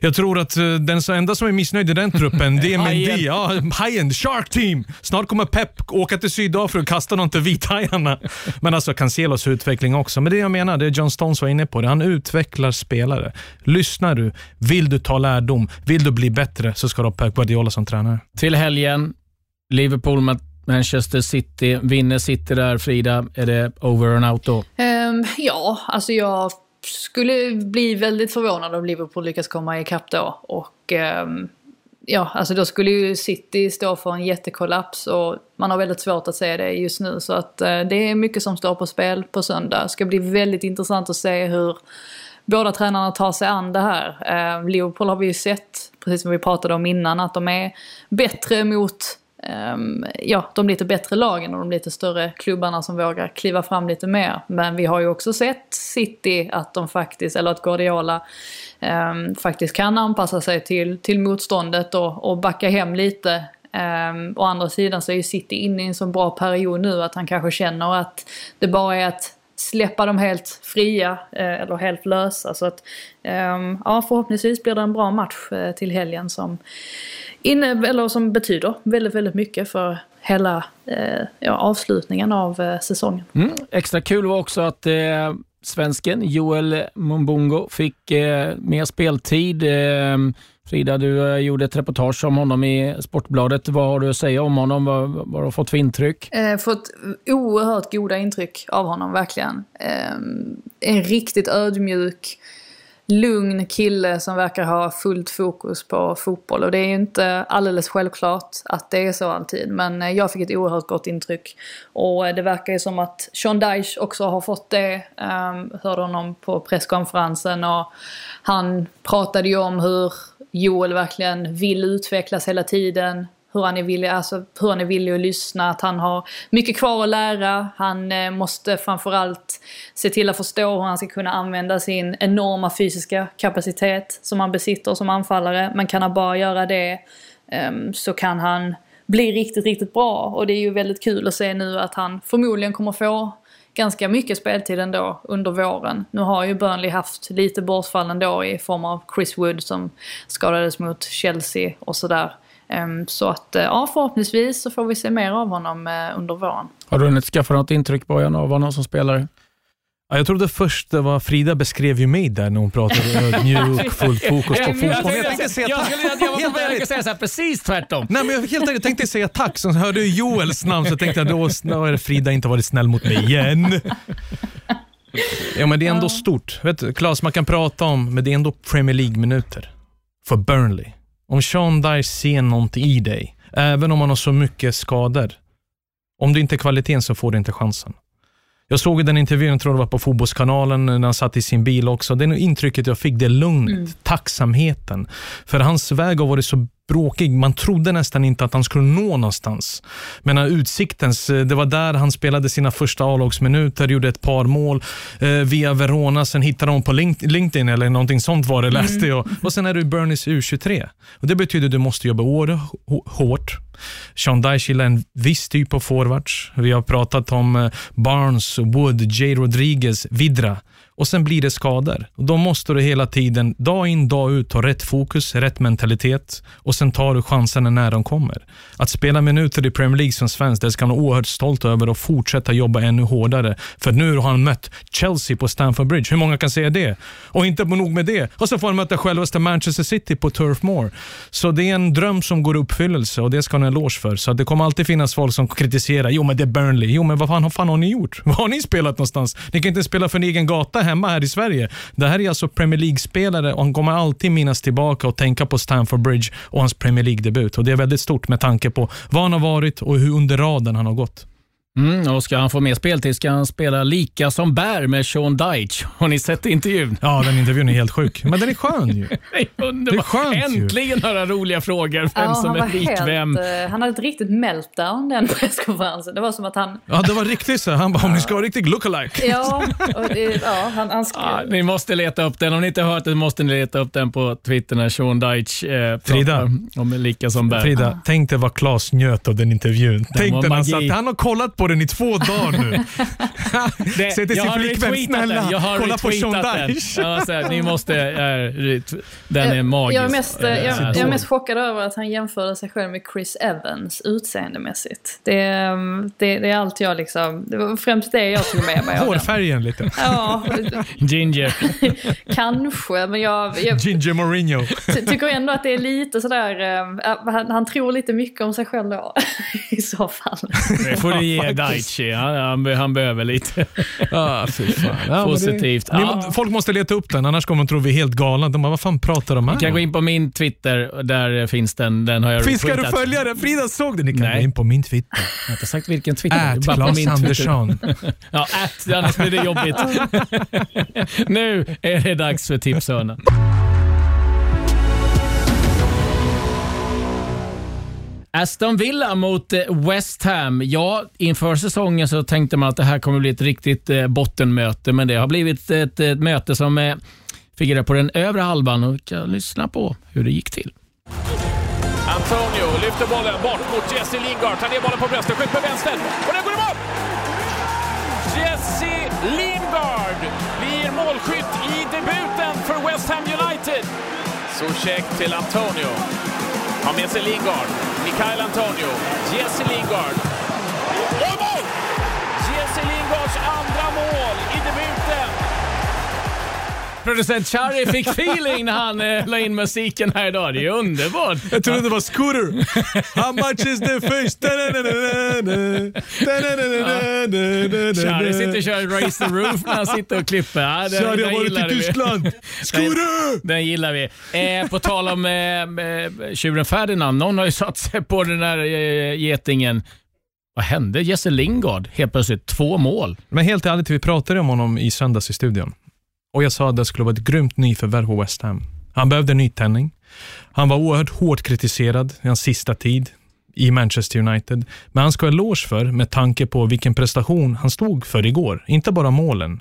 jag tror att eh, den enda som är missnöjd i den truppen, det är Mendy. [laughs] Ja, Hajen, Shark Team! Snart kommer Pep åka till Sydafrika och kasta någon till vithajarna. Men alltså Cancelos utveckling också. Men det jag menar, det John Stones var inne på, det. han utvecklar spelare. Lyssnar du, vill du ta lärdom, vill du bli bättre, så ska du ha Pep Guardiola som tränare. Till helgen, Liverpool Manchester City. Vinner City där, Frida, är det over and out då? Um, ja, alltså jag skulle bli väldigt förvånad om Liverpool lyckas komma ikapp då. Och um, ja, alltså då skulle ju City stå för en jättekollaps och man har väldigt svårt att se det just nu. Så att uh, det är mycket som står på spel på söndag. Det ska bli väldigt intressant att se hur båda tränarna tar sig an det här. Uh, Liverpool har vi ju sett, precis som vi pratade om innan, att de är bättre mot Ehm, ja, de lite bättre lagen och de lite större klubbarna som vågar kliva fram lite mer. Men vi har ju också sett City att de faktiskt, eller att Guardiola um, faktiskt kan anpassa sig till, till motståndet och, och backa hem lite. Um, å andra sidan så är ju City inne i en så bra period nu att han kanske känner att det bara är att släppa dem helt fria eh, eller helt lösa. Så att, ja, förhoppningsvis blir det en bra match eh, till helgen som inne, eller som betyder väldigt, väldigt mycket för hela eh, ja, avslutningen av eh, säsongen. Mm. Extra kul var också att eh, svensken Joel Mumbungo fick eh, mer speltid. Eh, Frida, du eh, gjorde ett reportage om honom i Sportbladet. Vad har du att säga om honom? Vad, vad har du fått för intryck? Eh, fått oerhört goda intryck av honom, verkligen. Eh, en riktigt ödmjuk, lugn kille som verkar ha fullt fokus på fotboll. Och det är ju inte alldeles självklart att det är så alltid. Men eh, jag fick ett oerhört gott intryck. Och eh, det verkar ju som att Sean Dyche också har fått det. Um, hörde honom på presskonferensen och han pratade ju om hur Joel verkligen vill utvecklas hela tiden hur han är villig, alltså, hur han är villig att lyssna, att han har mycket kvar att lära. Han eh, måste framförallt se till att förstå hur han ska kunna använda sin enorma fysiska kapacitet som han besitter som anfallare. Men kan han bara göra det eh, så kan han bli riktigt, riktigt bra. Och det är ju väldigt kul att se nu att han förmodligen kommer få ganska mycket speltid ändå under våren. Nu har ju Burnley haft lite bortfall ändå i form av Chris Wood som skadades mot Chelsea och sådär. Ehm, så att eh, ja, förhoppningsvis så får vi se mer av honom eh, under våren. Har du hunnit skaffa något intryck Bojan av honom som spelare? Ja, jag trodde först det var Frida beskrev ju mig där när hon pratade [laughs] ödmjuk, fullt fokus på fotboll. Jag tänkte säga tack. Jag, jag var på väg att säga så här, precis tvärtom. Nej, men jag, helt jag tänkte säga tack, så hörde jag Joels namn så tänkte jag då, har Frida inte varit snäll mot mig igen. [laughs] Ja, men det är ändå stort. Vet Claes, man kan prata om, men det är ändå Premier League-minuter för Burnley. Om Sean Dyer ser någonting i dig, även om han har så mycket skador, om du inte är kvaliteten så får du inte chansen. Jag såg den intervjun, jag tror det var på Fotbollskanalen, när han satt i sin bil också. Det intrycket jag fick, det lugnet, mm. tacksamheten. För hans väg har varit så bråkig. Man trodde nästan inte att han skulle nå någonstans. Men Utsiktens, det var där han spelade sina första A-lagsminuter, gjorde ett par mål eh, via Verona. Sen hittade de på LinkedIn eller någonting sånt var det, mm. läste jag. Och sen är du i Bernies U23. Och det betyder att du måste jobba hårt. Sean Dyche gillar en viss typ av forwards. Vi har pratat om eh, Barnes, Wood, Jay Rodriguez, Vidra och sen blir det skador. Och då måste du hela tiden, dag in, dag ut, ha rätt fokus, rätt mentalitet och sen tar du chanserna när de kommer. Att spela minuter i Premier League som svensk, det ska man vara oerhört stolt över och fortsätta jobba ännu hårdare. För nu har han mött Chelsea på Stamford Bridge. Hur många kan säga det? Och inte nog med det, och så får han möta självaste Manchester City på Turf Moor. Så det är en dröm som går i uppfyllelse och det ska han ha en eloge för. Så det kommer alltid finnas folk som kritiserar. Jo, men det är Burnley. Jo, men vad fan, vad fan har ni gjort? [laughs] Vad har ni spelat någonstans? Ni kan inte spela för en egen gata hemma här i Sverige. Det här är alltså Premier League-spelare och han kommer alltid minnas tillbaka och tänka på Stamford Bridge och hans Premier League-debut. Och Det är väldigt stort med tanke på vad han har varit och hur under raden han har gått. Mm, och ska han få mer speltid ska han spela lika som bär med Sean Dyche. Har ni sett intervjun? Ja, den intervjun är helt sjuk. Men den är skön ju. [laughs] Det är underbart. Det är skönt ju. Äntligen höra roliga frågor. Vem Ja, som han, är lik vem. eh, han hade ett riktigt meltdown den [laughs] presskonferensen. Det var som att han... Ja, det var riktigt så. Han bara, om ni ska ha riktigt lookalike. Ja, och ja han, han sk- Ja, ni måste leta upp den. Om ni inte har hört den måste ni leta upp den på Twitter när Sean Dyche eh, Frida. om lika som bär. Frida, tänk dig vad Claes njöt av den intervjun. tänk var dig han satt, han har kollat på den i två dagar nu. [laughs] [laughs] Det, Säger till jag sin har flickvän, snälla, den. Jag har kolla på Sean. Dyche. Ja, så här, ni måste, eh, ret- den är magisk. Jag är, mest, eh, Eh, jag, jag är så- mest chockad över att han jämförde sig själv med Chris Evans utseendemässigt. Det, är- det, det är allt jag liksom... Det var främst det jag tog med mig. [laughs] Hårfärgen lite. Ja, Ginger. kanske. Men jag, jag Ginger Mourinho. ty- tycker ändå att det är lite sådär... eh, han, han tror lite mycket om sig själv då. I så fall. Det får du ge Daichi. Han, han, behöver lite [laughs] Ah, fy fan. [laughs] Ja, det- positivt. Ni, Ja. Folk måste leta upp den, annars kommer de tro vi är helt galna. De bara, vad fan pratar de Ni här kan gå in på min Twitter, där finns den. Den har jag Finns ska du följa den? Frida såg den. Ni kan Nej. gå in på min Twitter. Jag har inte sagt vilken Twitter. det [laughs] Ät Claes. Andersson. Ja, att, annars blir det jobbigt. nu är det dags för tipshörnan. Aston Villa mot eh, West Ham. Ja, inför säsongen så tänkte man att det här kommer bli ett riktigt eh, bottenmöte, men det har blivit ett, ett möte som eh, figurerar på den övre halvan och vi kan lyssna på hur det gick till. Antonio lyfter bollen bort mot Jesse Lingard. Tar ner bollen på bröstet, skjuter med vänster. Och där går det bort! Jesse Lingard blir målskytt i debuten för West Ham United. Så check till Antonio. Har med sig Lingard. Mikael Antonio. Jesse Lingard. Och mål! Jesse Lingards andra mål i debuten. Producent Charlie fick feeling när han eh, la in musiken här idag. Det är underbart. Jag trodde det var Scooter. How much is the fish? Charlie sitter och kör Raise the Roof när han sitter och klipper. Ja, den, Charlie har den varit i. Tyskland. Den, Scooter! den gillar vi. Eh, på tal om eh, eh, tjuren Ferdinand. Någon har ju satt sig på den där eh, getingen. Vad hände? Jesse Lingard, helt plötsligt två mål. Men helt ärligt, vi pratade om honom i söndags i studion. Och jag sa att det skulle vara ett grymt nyförvärv på West Ham. Han behövde nytändning. Han var oerhört hårt kritiserad i hans sista tid i Manchester United. Men han ska ha eloge för med tanke på vilken prestation han stod för igår. Inte bara målen.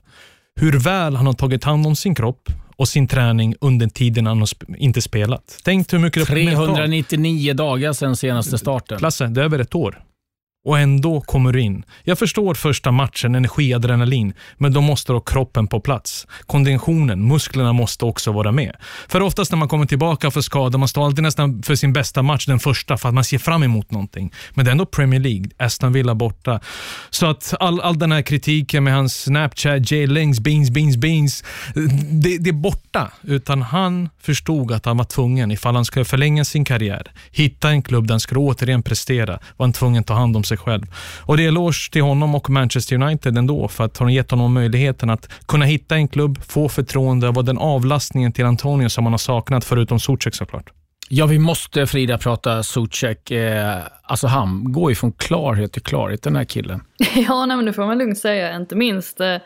Hur väl han har tagit hand om sin kropp och sin träning under tiden han inte spelat. Tänk hur mycket det mentalt- 399 dagar sedan senaste starten. Klasse, det är över ett år. Och ändå kommer du in. Jag förstår första matchen, energi, adrenalin, men då måste du ha kroppen på plats. Konditionen, musklerna måste också vara med. För oftast när man kommer tillbaka för skada, man står alltid nästan för sin bästa match, den första, för att man ser fram emot någonting. Men det är ändå Premier League, Aston Villa borta. Så att all, all den här kritiken med hans Snapchat, Jay Lings, beans, beans, beans, det, det är borta. Utan han förstod att han var tvungen, ifall han skulle förlänga sin karriär, hitta en klubb där han skulle återigen prestera, var han tvungen att ta hand om sig själv. Och det är eloge till honom och Manchester United ändå, för att ha gett honom möjligheten att kunna hitta en klubb, få förtroende och vara den avlastningen till Antonio som han har saknat, förutom Zuzek såklart. Ja, vi måste Frida prata Zuzek. Eh, alltså han går ju från klarhet till klarhet, den här killen. [laughs] Ja, nej, men det får man lugnt säga. Inte minst eh,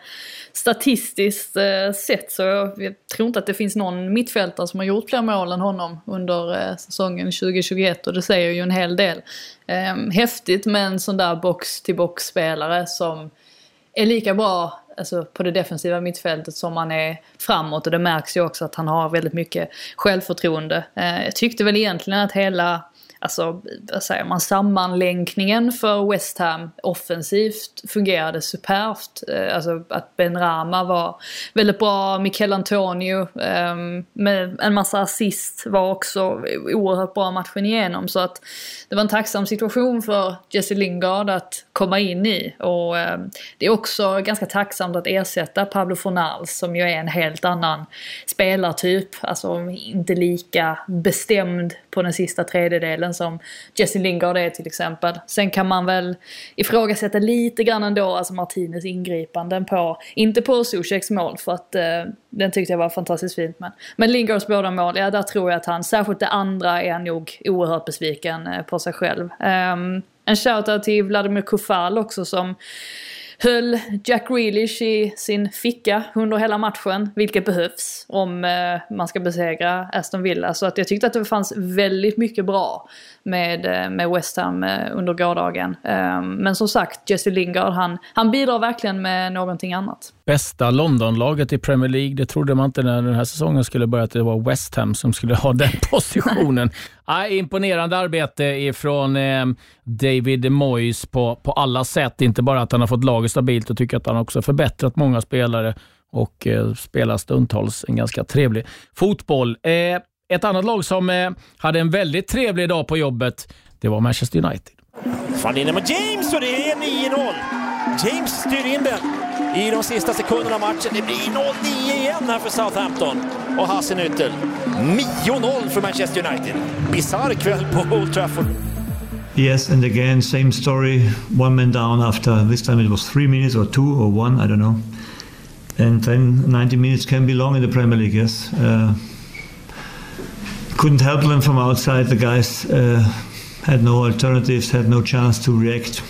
statistiskt eh, sett så jag, jag tror inte att det finns någon mittfältare som har gjort fler mål än honom under eh, säsongen 2021 och det säger ju en hel del. Eh, häftigt med en sån där box-till-box-spelare som är lika bra alltså, på det defensiva mittfältet som han är framåt och det märks ju också att han har väldigt mycket självförtroende. Eh, jag tyckte väl egentligen att hela alltså, vad säger man, sammanlänkningen för West Ham offensivt fungerade superbt. Eh, alltså att Ben Rama var väldigt bra, Mikel Antonio ehm, med en massa assist var också oerhört bra matchen igenom. Så att det var en tacksam situation för Jesse Lingard att komma in i. Och ehm, det är också ganska tacksamt att ersätta Pablo Fornals som ju är en helt annan spelartyp. Alltså inte lika bestämd på den sista tredjedelen som Jesse Lingard är till exempel. Sen kan man väl ifrågasätta lite grann ändå, alltså Martinez ingripanden på, inte på Zuzeks mål för att eh, den tyckte jag var fantastiskt fint men, men Lingards båda mål, ja där tror jag att han, särskilt det andra är han nog oerhört besviken eh, på sig själv. Um, en shoutout till Vladimir Kufal också som höll Jack Grealish i sin ficka under hela matchen, vilket behövs om eh, man ska besegra Aston Villa. Så att jag tyckte att det fanns väldigt mycket bra med, eh, med West Ham eh, under gårdagen. Ehm, men som sagt, Jesse Lingard, han, han bidrar verkligen med någonting annat. Bästa Londonlaget i Premier League, det trodde man inte när den här säsongen skulle börja att det var West Ham som skulle ha den [laughs] positionen. ah, imponerande arbete ifrån eh, David Moyes på, på alla sätt. Inte bara att han har fått laget stabilt och tycker att han också förbättrat många spelare och eh, spelar stundtals en ganska trevlig fotboll. Eh, ett annat lag som eh, hade en väldigt trevlig dag på jobbet, det var Manchester United. Fan inne med James och det är 9-0. James styr in den i de sista sekunderna av matchen. Det blir 0-9 igen här för Southampton och Hassenhüttel. 9-0 för Manchester United. Bisarr kväll på Old Trafford. Yes, and again, same story. One man down after, this time it was three minutes or two or one, I don't know. And then 90 minutes can be long in the Premier League, yes. Uh, couldn't help them from outside. The guys uh, had no alternatives, had no chance to react.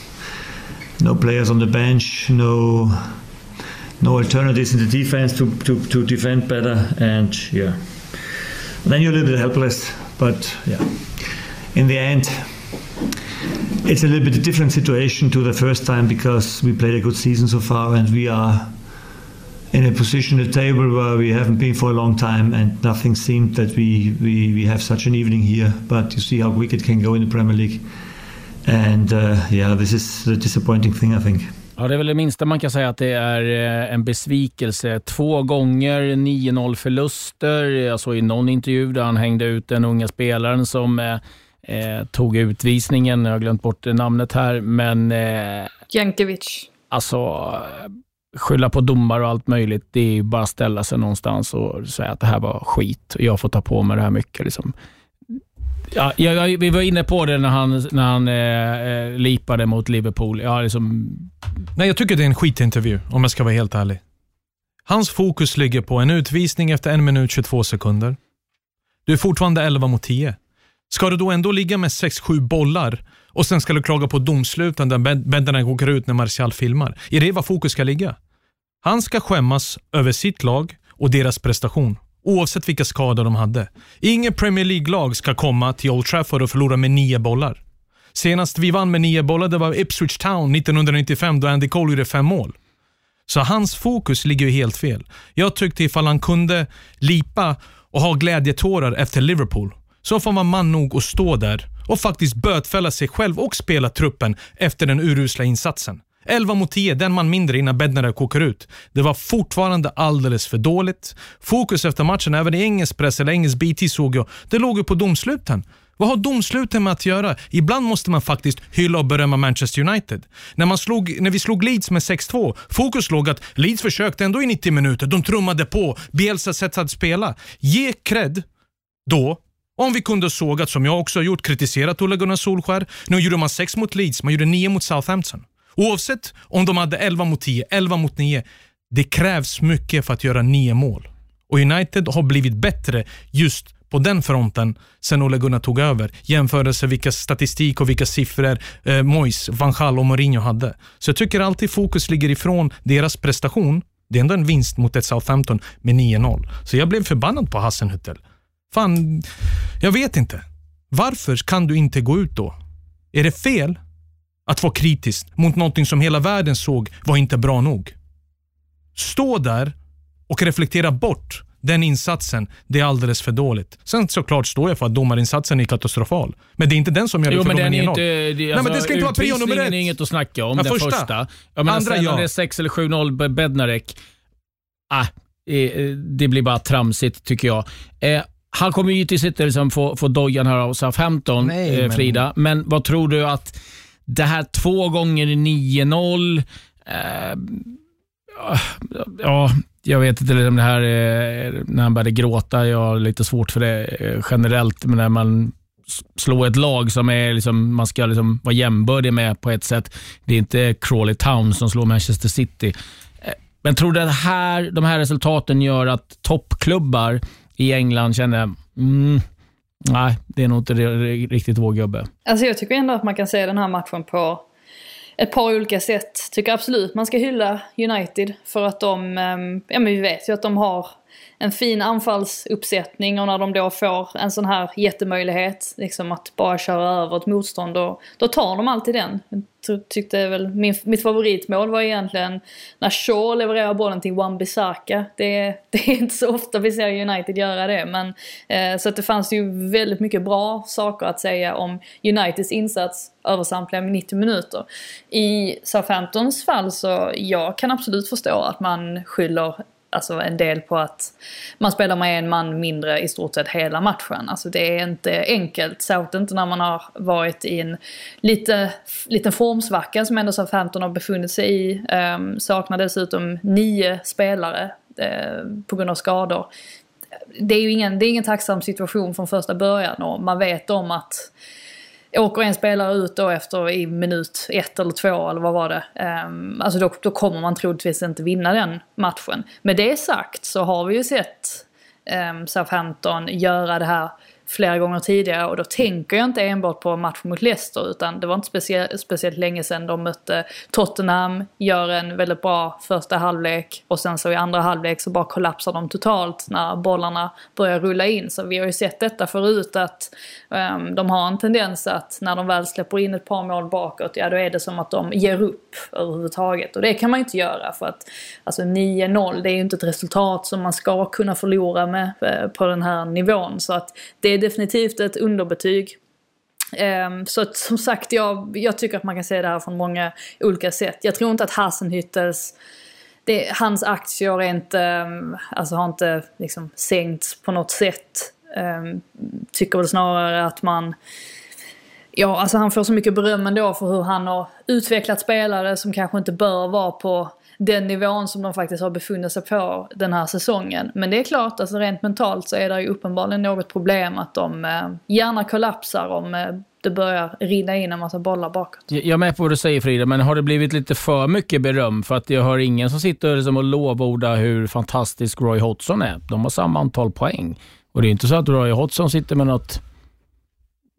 No players on the bench, no no alternatives in the defense to, to, to defend better, and yeah. Then you're a little bit helpless, but yeah. In the end, it's a little bit different situation to the first time because we played a good season so far, and we are in a position at the table where we haven't been for a long time, and nothing seemed that we, we, we have such an evening here. But you see how quick it can go in the Premier League. And uh, yeah, this is the disappointing thing, I think. Ja, det är väl det minsta man kan säga att det är eh, en besvikelse. Två gånger 9-0 förluster. Jag såg i någon intervju där han hängde ut den unga spelaren som eh, eh, tog utvisningen. Jag har glömt bort namnet här, men... Eh, Jankovic. Alltså, skylla på domar och allt möjligt, det är ju bara att ställa sig någonstans och säga att det här var skit och jag får ta på mig det här mycket. Liksom. Ja, jag, vi var inne på det när han, när han eh, eh, lipade mot Liverpool. Ja, liksom... Nej, jag tycker det är en skitintervju, om jag ska vara helt ärlig. Hans fokus ligger på en utvisning efter en minut 22 sekunder. Du är fortfarande 11 mot 10. Ska du då ändå ligga med 6-7 bollar och sen ska du klaga på domsluten där bänderna åker ut när Martial filmar? Är det var fokus ska ligga? Han ska skämmas över sitt lag och deras prestation oavsett vilka skador de hade. Ingen Premier League-lag ska komma till Old Trafford och förlora med nio bollar. Senast vi vann med nio bollar det var Ipswich Town 1995 då Andy Cole gjorde fem mål. Så hans fokus ligger ju helt fel. Jag tyckte ifall han kunde lipa och ha glädjetårar efter Liverpool, så får man man nog att stå där och faktiskt bötfälla sig själv och spela truppen efter den urusla insatsen. 11 mot 10, den man mindre innan Bednarek kokar ut. Det var fortfarande alldeles för dåligt. Fokus efter matchen, även i engelsk press eller engelsk BT såg jag, det låg ju på domsluten. Vad har domsluten med att göra? Ibland måste man faktiskt hylla och berömma Manchester United. När, man slog, när vi slog Leeds med 6-2, fokus låg att Leeds försökte ändå i 90 minuter. De trummade på, Bielsa sätt att spela. Ge cred då om vi kunde sågat, som jag också har gjort, kritiserat Olle Gunnar Solskär. Nu gjorde man 6 mot Leeds, man gjorde 9 mot Southampton. Oavsett om de hade 11 mot 10, 11 mot 9. Det krävs mycket för att göra nio mål. Och United har blivit bättre just på den fronten sen Ole Gunnar tog över. Jämförelse vilka statistik och vilka siffror eh, Mois, Van Gaal och Mourinho hade. Så jag tycker alltid fokus ligger ifrån deras prestation. Det är ändå en vinst mot ett Southampton med 9-0. Så jag blev förbannad på Hassenhüttel. Fan, jag vet inte. Varför kan du inte gå ut då? Är det fel att vara kritisk mot någonting som hela världen såg var inte bra nog. Stå där och reflektera bort den insatsen, det är alldeles för dåligt. Sen såklart står jag för att domarinsatsen är katastrofal. Men det är inte den som gör det Jo, för men den är 9-0. inte, det, Nej, alltså, men det ska inte vara prio nummer ett. är inget att snacka om. Ja, den första. första. Jag menar, Andra, sen ja. om det är 6 eller 7-0 Bednarek, ah, eh, det blir bara tramsigt tycker jag. Eh, han kommer ju till sitt liksom få, få dojan här av Southampton, Nej, eh, men- Frida. Men vad tror du att det här två gånger 9-0, eh, ja, jag vet inte om det här är, när han började gråta, jag har lite svårt för det eh, generellt, men när man slår ett lag som är liksom, man ska liksom vara jämbördig med på ett sätt. Det är inte Crawley Town som slår Manchester City. Eh, Men tror du att här, de här resultaten gör att toppklubbar i England känner, mm, nej, det är nog inte riktigt vår gubbe. Alltså jag tycker ändå att man kan se den här matchen på ett par olika sätt. Tycker absolut man ska hylla United för att de, ehm, ja men vi vet ju att de har en fin anfallsuppsättning och när de då får en sån här jättemöjlighet, liksom att bara köra över ett motstånd, då, då tar de alltid den. Jag tyckte väl, min, mitt favoritmål var egentligen när Shaw levererar bollen till Wan-Bissaka. Det, [laughs] det är inte så ofta vi ser United göra det, men eh, så att det fanns ju väldigt mycket bra saker att säga om Uniteds insats över samtliga 90 minuter. I Southamptons fall så jag kan absolut förstå att man skyller alltså en del på att man spelar med en man mindre i stort sett hela matchen. Alltså det är inte enkelt, särskilt inte när man har varit i en lite, liten formsvacka som ändå Southampton har befunnit sig i. Um, saknar dessutom nio spelare uh, på grund av skador. Det är ju ingen, det är ingen tacksam situation från första början och man vet om att Åker en spelare ut då efter i minut ett eller två eller vad var det. Um, alltså då, då kommer man troligtvis inte vinna den matchen. Med det sagt så har vi ju sett um, Southampton göra det här flera gånger tidigare och då tänker jag inte enbart på matchen mot Leicester utan det var inte specie- speciellt länge sedan de mötte Tottenham, gör en väldigt bra första halvlek och sen så i andra halvlek så bara kollapsar de totalt när bollarna börjar rulla in. Så vi har ju sett detta förut att um, de har en tendens att när de väl släpper in ett par mål bakåt, ja då är det som att de ger upp överhuvudtaget. Och det kan man ju inte göra för att alltså 9-0 det är ju inte ett resultat som man ska kunna förlora med eh, på den här nivån. Så att det definitivt ett underbetyg. Ehm, så att, som sagt, jag, jag tycker att man kan se det här från många olika sätt. Jag tror inte att Hasenhüttels det, hans aktier är inte, ehm, alltså har inte liksom sänkts på något sätt. Ehm, tycker väl snarare att man Ja, alltså han får så mycket beröm ändå för hur han har utvecklat spelare som kanske inte bör vara på den nivån som de faktiskt har befunnit sig på den här säsongen. Men det är klart, alltså rent mentalt så är det ju uppenbarligen något problem att de eh, gärna kollapsar om eh, det börjar rinna in en massa bollar bakåt. Jag är med på vad du säger Frida, men har det blivit lite för mycket beröm? För att jag hör ingen som sitter liksom och lovordar hur fantastisk Roy Hodgson är. De har samma antal poäng. Och det är inte så att Roy Hodgson sitter med något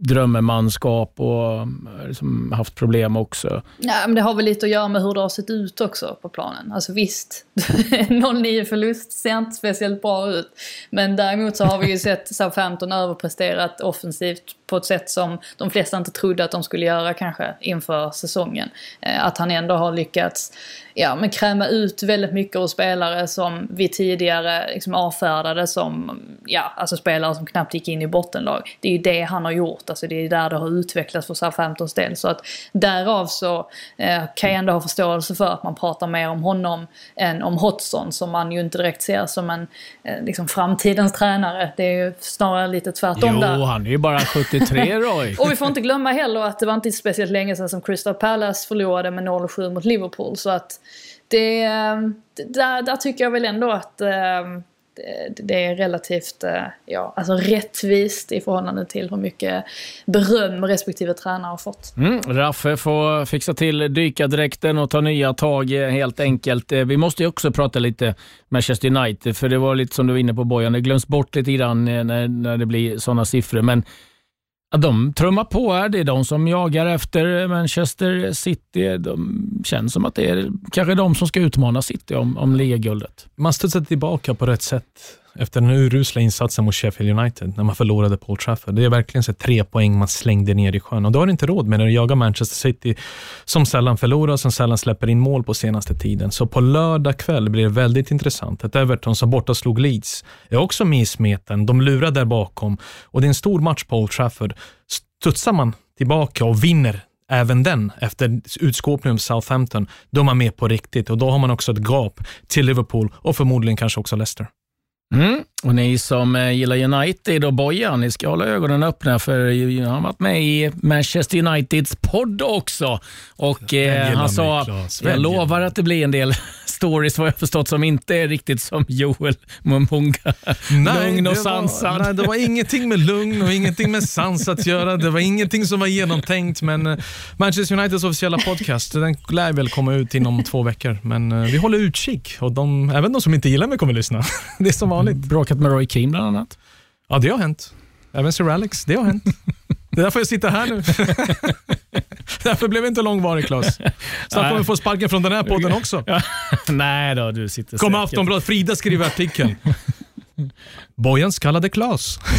drömmemanskap och eh, liksom haft problem också. Ja, men det har väl lite att göra med hur det har sett ut också på planen. Alltså visst, [laughs] 0-9 förlust ser inte speciellt bra ut. Men däremot så har vi ju sett Southampton överpresterat offensivt på ett sätt som de flesta inte trodde att de skulle göra kanske inför säsongen. Eh, Att han ändå har lyckats ja, men kräma ut väldigt mycket hos spelare som vi tidigare liksom avfärdade som ja, alltså spelare som knappt gick in i bottenlag. Det är ju det han har gjort, alltså det är där det har utvecklats för Southamptons del. Så att därav så eh, kan jag ändå ha förståelse för att man pratar mer om honom än om Hodgson som man ju inte direkt ser som en eh, liksom framtidens tränare. Det är ju snarare lite tvärtom Jo, där. han är ju bara 73 Roy. Och vi får inte glömma heller att det var inte speciellt länge sedan som Crystal Palace förlorade med 0-7 mot Liverpool. Så att det, där, där tycker jag väl ändå att eh, det, är relativt eh, ja, alltså rättvist i förhållande till hur mycket beröm respektive tränare har fått. Mm, Raffe får fixa till dykardräkten och ta nya tag eh, helt enkelt. Vi måste ju också prata lite Manchester United, för det var lite som du var inne på Bojan, det glöms bort lite grann när, när det blir sådana siffror. Men de trummar på här. Det är de som jagar efter Manchester City. De känns som att det är kanske de som ska utmana City om, om ligaguldet. Man studsade tillbaka på rätt sätt efter den urusla insatsen mot Sheffield United, när man förlorade Paul Trafford. Det är verkligen så tre poäng man slängde ner i sjön och då har du inte råd med när du jagar Manchester City, som sällan förlorar, och som sällan släpper in mål på senaste tiden. Så på lördag kväll blir det väldigt intressant. Ett Everton som borta slog Leeds är också med i smeten. De lurar där bakom och det är en stor match på Old Trafford. Studsar man tillbaka och vinner även den efter utskåpningen av Southampton, då är man med på riktigt och då har man också ett gap till Liverpool och förmodligen kanske också Leicester. Mm. Och ni som eh, gillar United och Bojan, ni ska hålla ögonen öppna för han har varit med i Manchester Uniteds podd också. Och eh, han sa, jag lovar att det blir en del [laughs] stories vad jag förstått som inte är riktigt som Joel Mumunga. [laughs] lugn och sansad. Var, nej, det var ingenting med lugn och ingenting med sans att göra. Det var ingenting som var genomtänkt. Men eh, Manchester Uniteds officiella podcast, den lär väl komma ut inom två veckor. Men eh, vi håller utkik och de, även de som inte gillar mig kommer lyssna. [laughs] Det är som vanligt. Bråkat med Roy Keane bland annat? Ja, det har hänt. Även Sir Alex, det har hänt. [laughs] Det är därför jag sitter här nu. [laughs] därför blev det inte långvarig Klas. Snart kommer vi få sparken från den här podden också. [laughs] Nej då, du sitter Kommer Aftonbladet, Frida skriver artikeln. Bojans kallade Klas. [laughs]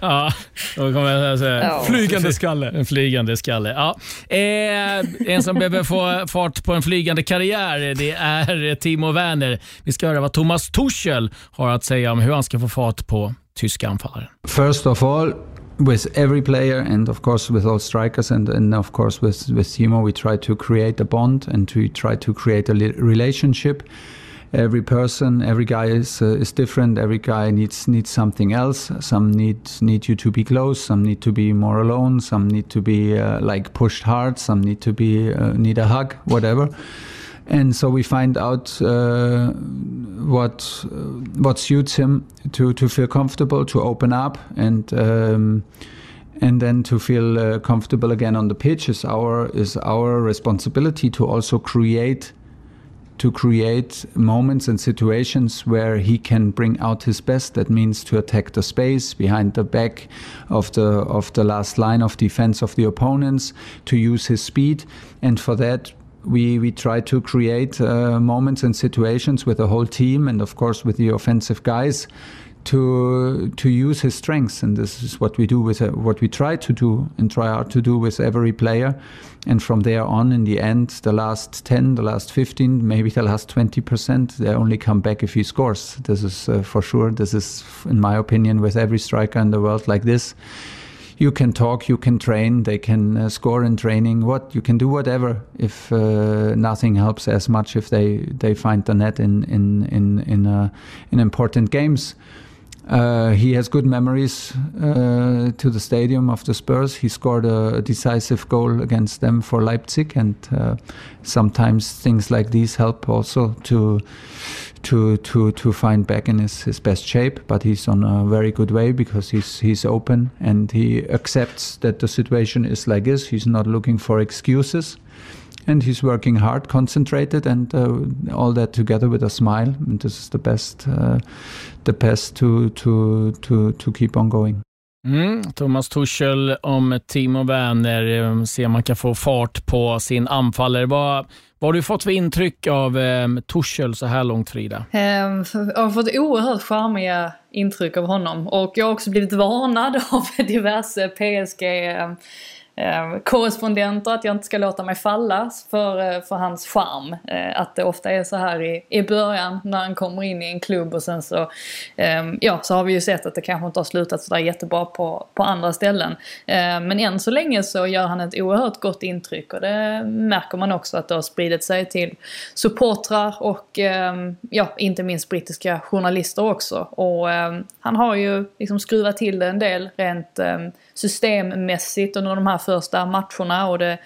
ja, då kommer jag säga. Ja. Flygande skalle. En flygande skalle. Ja. Eh, en som behöver få fart på en flygande karriär, det är Timo Werner. Vi ska höra vad Thomas Tuchel har att säga om hur han ska få fart på tyska anfallaren. First of all, with every player and of course with all strikers and, and of course with, with Timo we try to create a bond and we try to create a relationship every person, every guy is uh, is different. Every guy needs needs something else. Some need need you to be close. Some need to be more alone. Some need to be uh, like pushed hard. Some need to be uh, need a hug. Whatever. And so we find out uh, what uh, what suits him to to feel comfortable, to open up, and um, and then to feel uh, comfortable again on the pitch is our is our responsibility to also create to create moments and situations where he can bring out his best. That means to attack the space behind the back of the of the last line of defense of the opponents, to use his speed, and for that we we try to create uh, moments and situations with the whole team, and of course with the offensive guys to to use his strengths. And this is what we do with uh, what we try to do and try hard to do with every player. And from there on in the end the last 10 the last 15 maybe the last 20% they only come back if he scores. This is uh, for sure. This is in my opinion with every striker in the world like this you can talk you can train they can uh, score in training. What you can do whatever if uh, nothing helps as much if they they find the net in in in in, uh, in important games uh, he has good memories uh, to the stadium of the Spurs. He scored a, decisive goal against them for Leipzig, and uh, sometimes things like these help also to to to to find back in his, his best shape. But he's on a very good way because he's he's open and he accepts that the situation is like this. He's not looking for excuses and he's working hard, concentrated, and uh, all that together with a smile. And this is the best, uh, the best to to to to keep on going. Mm, Thomas Tuchel om Timo Werner, eh, se om man kan få fart på sin anfallare. Vad, vad har du fått för intryck av eh, Tuchel så här långt Frida? Um, jag har fått oerhört charmiga intryck av honom och jag har också blivit varnad [laughs] av diverse PSG um, eh, Eh, korrespondenter att jag inte ska låta mig falla för, eh, för hans charm. Eh, att det ofta är så här i, i början när han kommer in i en klubb och sen så, eh, ja, så har vi ju sett att det kanske inte har slutat sådär jättebra på, på andra ställen. Eh, men än så länge så gör han ett oerhört gott intryck och det märker man också att det har spridit sig till supportrar och eh, ja, inte minst brittiska journalister också. Och ehm, han har ju liksom skruvat till det en del rent ehm, systemmässigt under de här första matcherna och det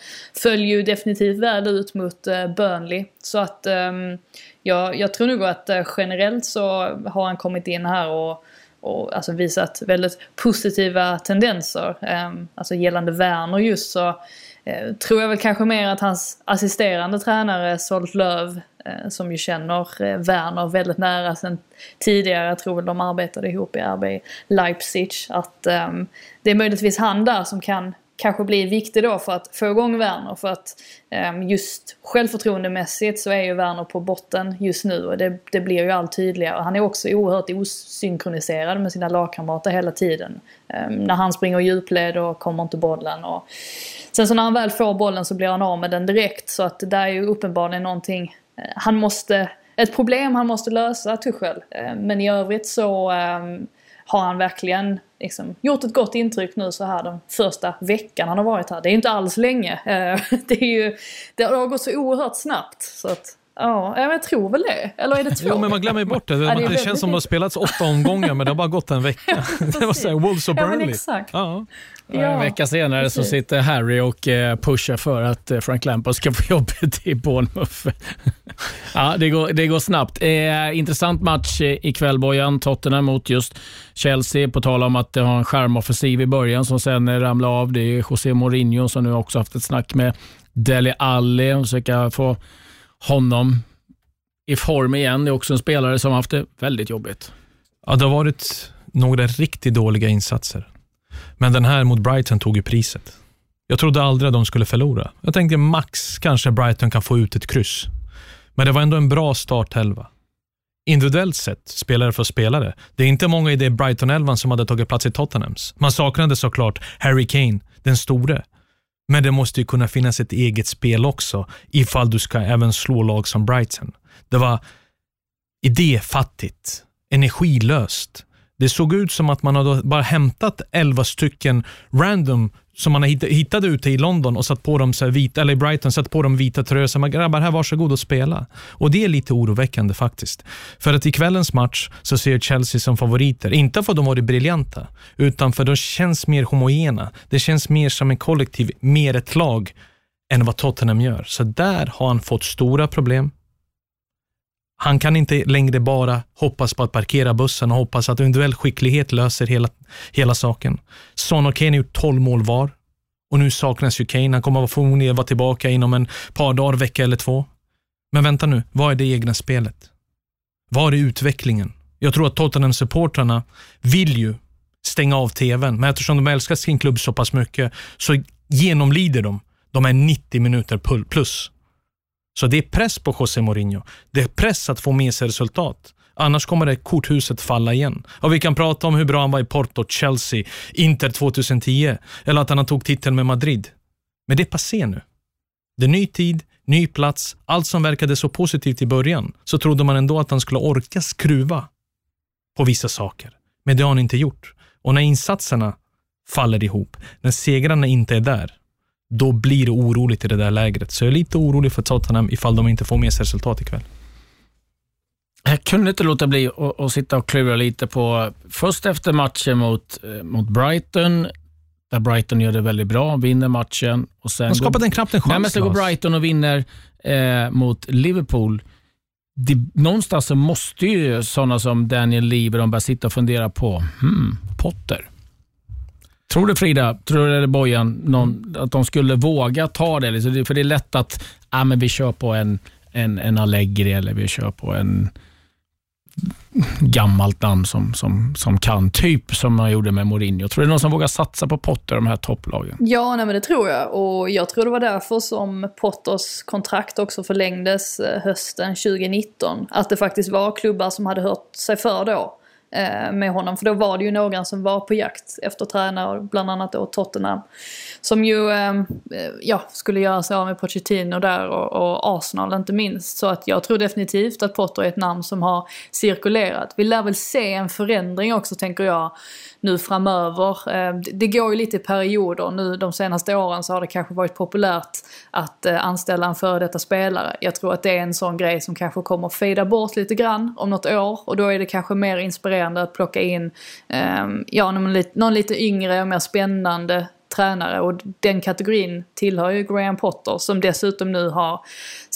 följer ju definitivt väl ut mot eh, Burnley. Så att ehm, jag, jag tror nog att eh, generellt så har han kommit in här och och alltså visat väldigt positiva tendenser. Um, alltså gällande Werner just så Eh, tror jag väl kanske mer att hans assisterande tränare Solt Löv eh, som ju känner eh, Werner väldigt nära sen tidigare. Jag tror väl de arbetade ihop i RB Leipzig. Att um, det är möjligtvis han där som kan kanske blir viktig då för att få igång Werner. För att ehm, just självförtroendemässigt så är ju Werner på botten just nu och det, det blir ju allt tydligare. Han är också oerhört osynkroniserad med sina lagkamrater hela tiden. Ehm, när han springer djupled och kommer inte bollen. Och... Sen så när han väl får bollen så blir han av med den direkt så att det där är ju uppenbarligen någonting eh, han måste ett problem han måste lösa, Tuchel. Ehm, men i övrigt så har han verkligen liksom, gjort ett gott intryck nu så här den första veckan han har varit här. Det är inte alls länge. Eh, [laughs] det, är ju, det har gått så oerhört snabbt. Så att, Ja, jag tror väl det. Eller är det två? Jo, men man glömmer bort det. Ja, det, det känns som att det har spelats åtta omgångar, men det har bara gått en vecka. [laughs] det var såhär, Wolves och Burnley. Ja, men exakt. Ja. Ja, en vecka senare precis. så sitter Harry och eh, pushar för att eh, Frank Lampard ska [laughs] få jobbet i Bournemouth. [laughs] ja, det går, det går snabbt. Eh, intressant match ikväll, Bojan. Tottenham mot just Chelsea. På tal om att det har en skärmoffensiv i början som sen ramlar av. Det är José Mourinho som nu också haft ett snack med Dele Alli och försöka få honom i form igen. Det är också en spelare som har haft det väldigt jobbigt. Ja, det har varit några riktigt dåliga insatser. Men den här mot Brighton tog ju priset. Jag trodde aldrig att de skulle förlora. Jag tänkte max kanske Brighton kan få ut ett kryss. Men det var ändå en bra startelva. Individuellt sett, spelare för spelare, det är inte många i det Brighton-elvan som hade tagit plats i Tottenhams. Man saknade såklart Harry Kane, den store. Men det måste ju kunna finnas ett eget spel också, ifall du ska även slå lag som Brighton. Det var idéfattigt, energilöst. Det såg ut som att man hade bara hämtat 11 stycken random som man hittade ute i London och satt på dem så vita, eller i Brighton, satt på dem vita tröjor. Så man, grabbar, här varsågod och spela. Och det är lite oroväckande faktiskt. För att i kvällens match så ser Chelsea som favoriter. Inte för att de varit briljanta, utan för att de känns mer homogena. Det känns mer som en kollektiv, mer ett lag än vad Tottenham gör. Så där har han fått stora problem. Han kan inte längre bara hoppas på att parkera bussen och hoppas att individuell skicklighet löser hela, hela saken. Son och Kane har gjort 12 mål var och nu saknas ju Kane. Han kommer förmodligen vara tillbaka inom en par dagar, vecka eller två. Men vänta nu, vad är det egna spelet? Var är utvecklingen? Jag tror att Tottenham-supportrarna vill ju stänga av tvn, men eftersom de älskar sin klubb så pass mycket så genomlider de de är 90 minuter plus. Så det är press på José Mourinho. Det är press att få med sig resultat. Annars kommer det korthuset falla igen. Och Vi kan prata om hur bra han var i Porto, Chelsea, Inter 2010 eller att han tog titeln med Madrid. Men det är passé nu. Det är ny tid, ny plats. Allt som verkade så positivt i början så trodde man ändå att han skulle orka skruva på vissa saker. Men det har han inte gjort. Och när insatserna faller ihop, när segrarna inte är där, då blir det oroligt i det där lägret. Så jag är lite orolig för Tottenham ifall de inte får med sig resultat ikväll. Jag kunde inte låta bli att, sitta och klura lite på, först efter matchen mot, eh, mot Brighton, där Brighton gör det väldigt bra, vinner matchen. Och sen De skapade en knappt en chans. Nej, men sen går Brighton och vinner eh, mot Liverpool. Det, någonstans så måste ju sådana som Daniel Levy de börja sitta och fundera på, hmm, Potter. Tror du Frida, tror du eller Bojan, någon, att de skulle våga ta det? Liksom, för det är lätt att ah, men vi kör på en, en, en Allegri eller vi kör på en gammalt namn som, som, som kan, typ som man gjorde med Mourinho. Tror du det är någon som vågar satsa på Potter, de här topplagen? Ja, nej, men det tror jag. Och jag tror det var därför som Potters kontrakt också förlängdes eh, hösten 2019. Att det faktiskt var klubbar som hade hört sig för då. Eh, med honom. För då var det ju några som var på jakt efter tränare, bland annat då Tottenham. Som ju ehm, eh, ja, skulle göra sig av med Pochettino där och, och, Arsenal inte minst. Så att jag tror definitivt att Potter är ett namn som har cirkulerat. Vi lär väl se en förändring också tänker jag nu framöver. Ehm, det går ju lite i perioder. Nu de senaste åren så har det kanske varit populärt att eh, anställa en före detta spelare. Jag tror att det är en sån grej som kanske kommer fejda bort lite grann om något år och då är det kanske mer inspirerande att plocka in ehm, ja, någon, lite, någon lite yngre och mer spännande tränare och den kategorin tillhör ju Graham Potter som dessutom nu har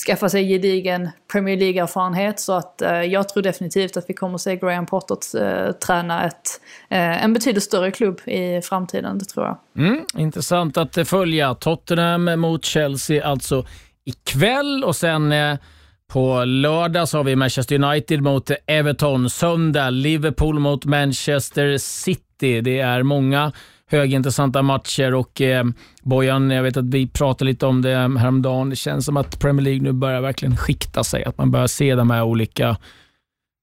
skaffat sig gedigen Premier League-erfarenhet så att eh, jag tror definitivt att vi kommer att se Graham Potter eh, träna ett, eh, en betydligt större klubb i framtiden, det tror jag. Mm, intressant att eh, följa. Tottenham mot Chelsea alltså ikväll och sen eh, på lördag så har vi Manchester United mot Everton. Söndag Liverpool mot Manchester City. Det är många högintressanta matcher och eh, Bojan, jag vet att vi pratade lite om det häromdagen. Det känns som att Premier League nu börjar verkligen skikta sig. Att man börjar se de här olika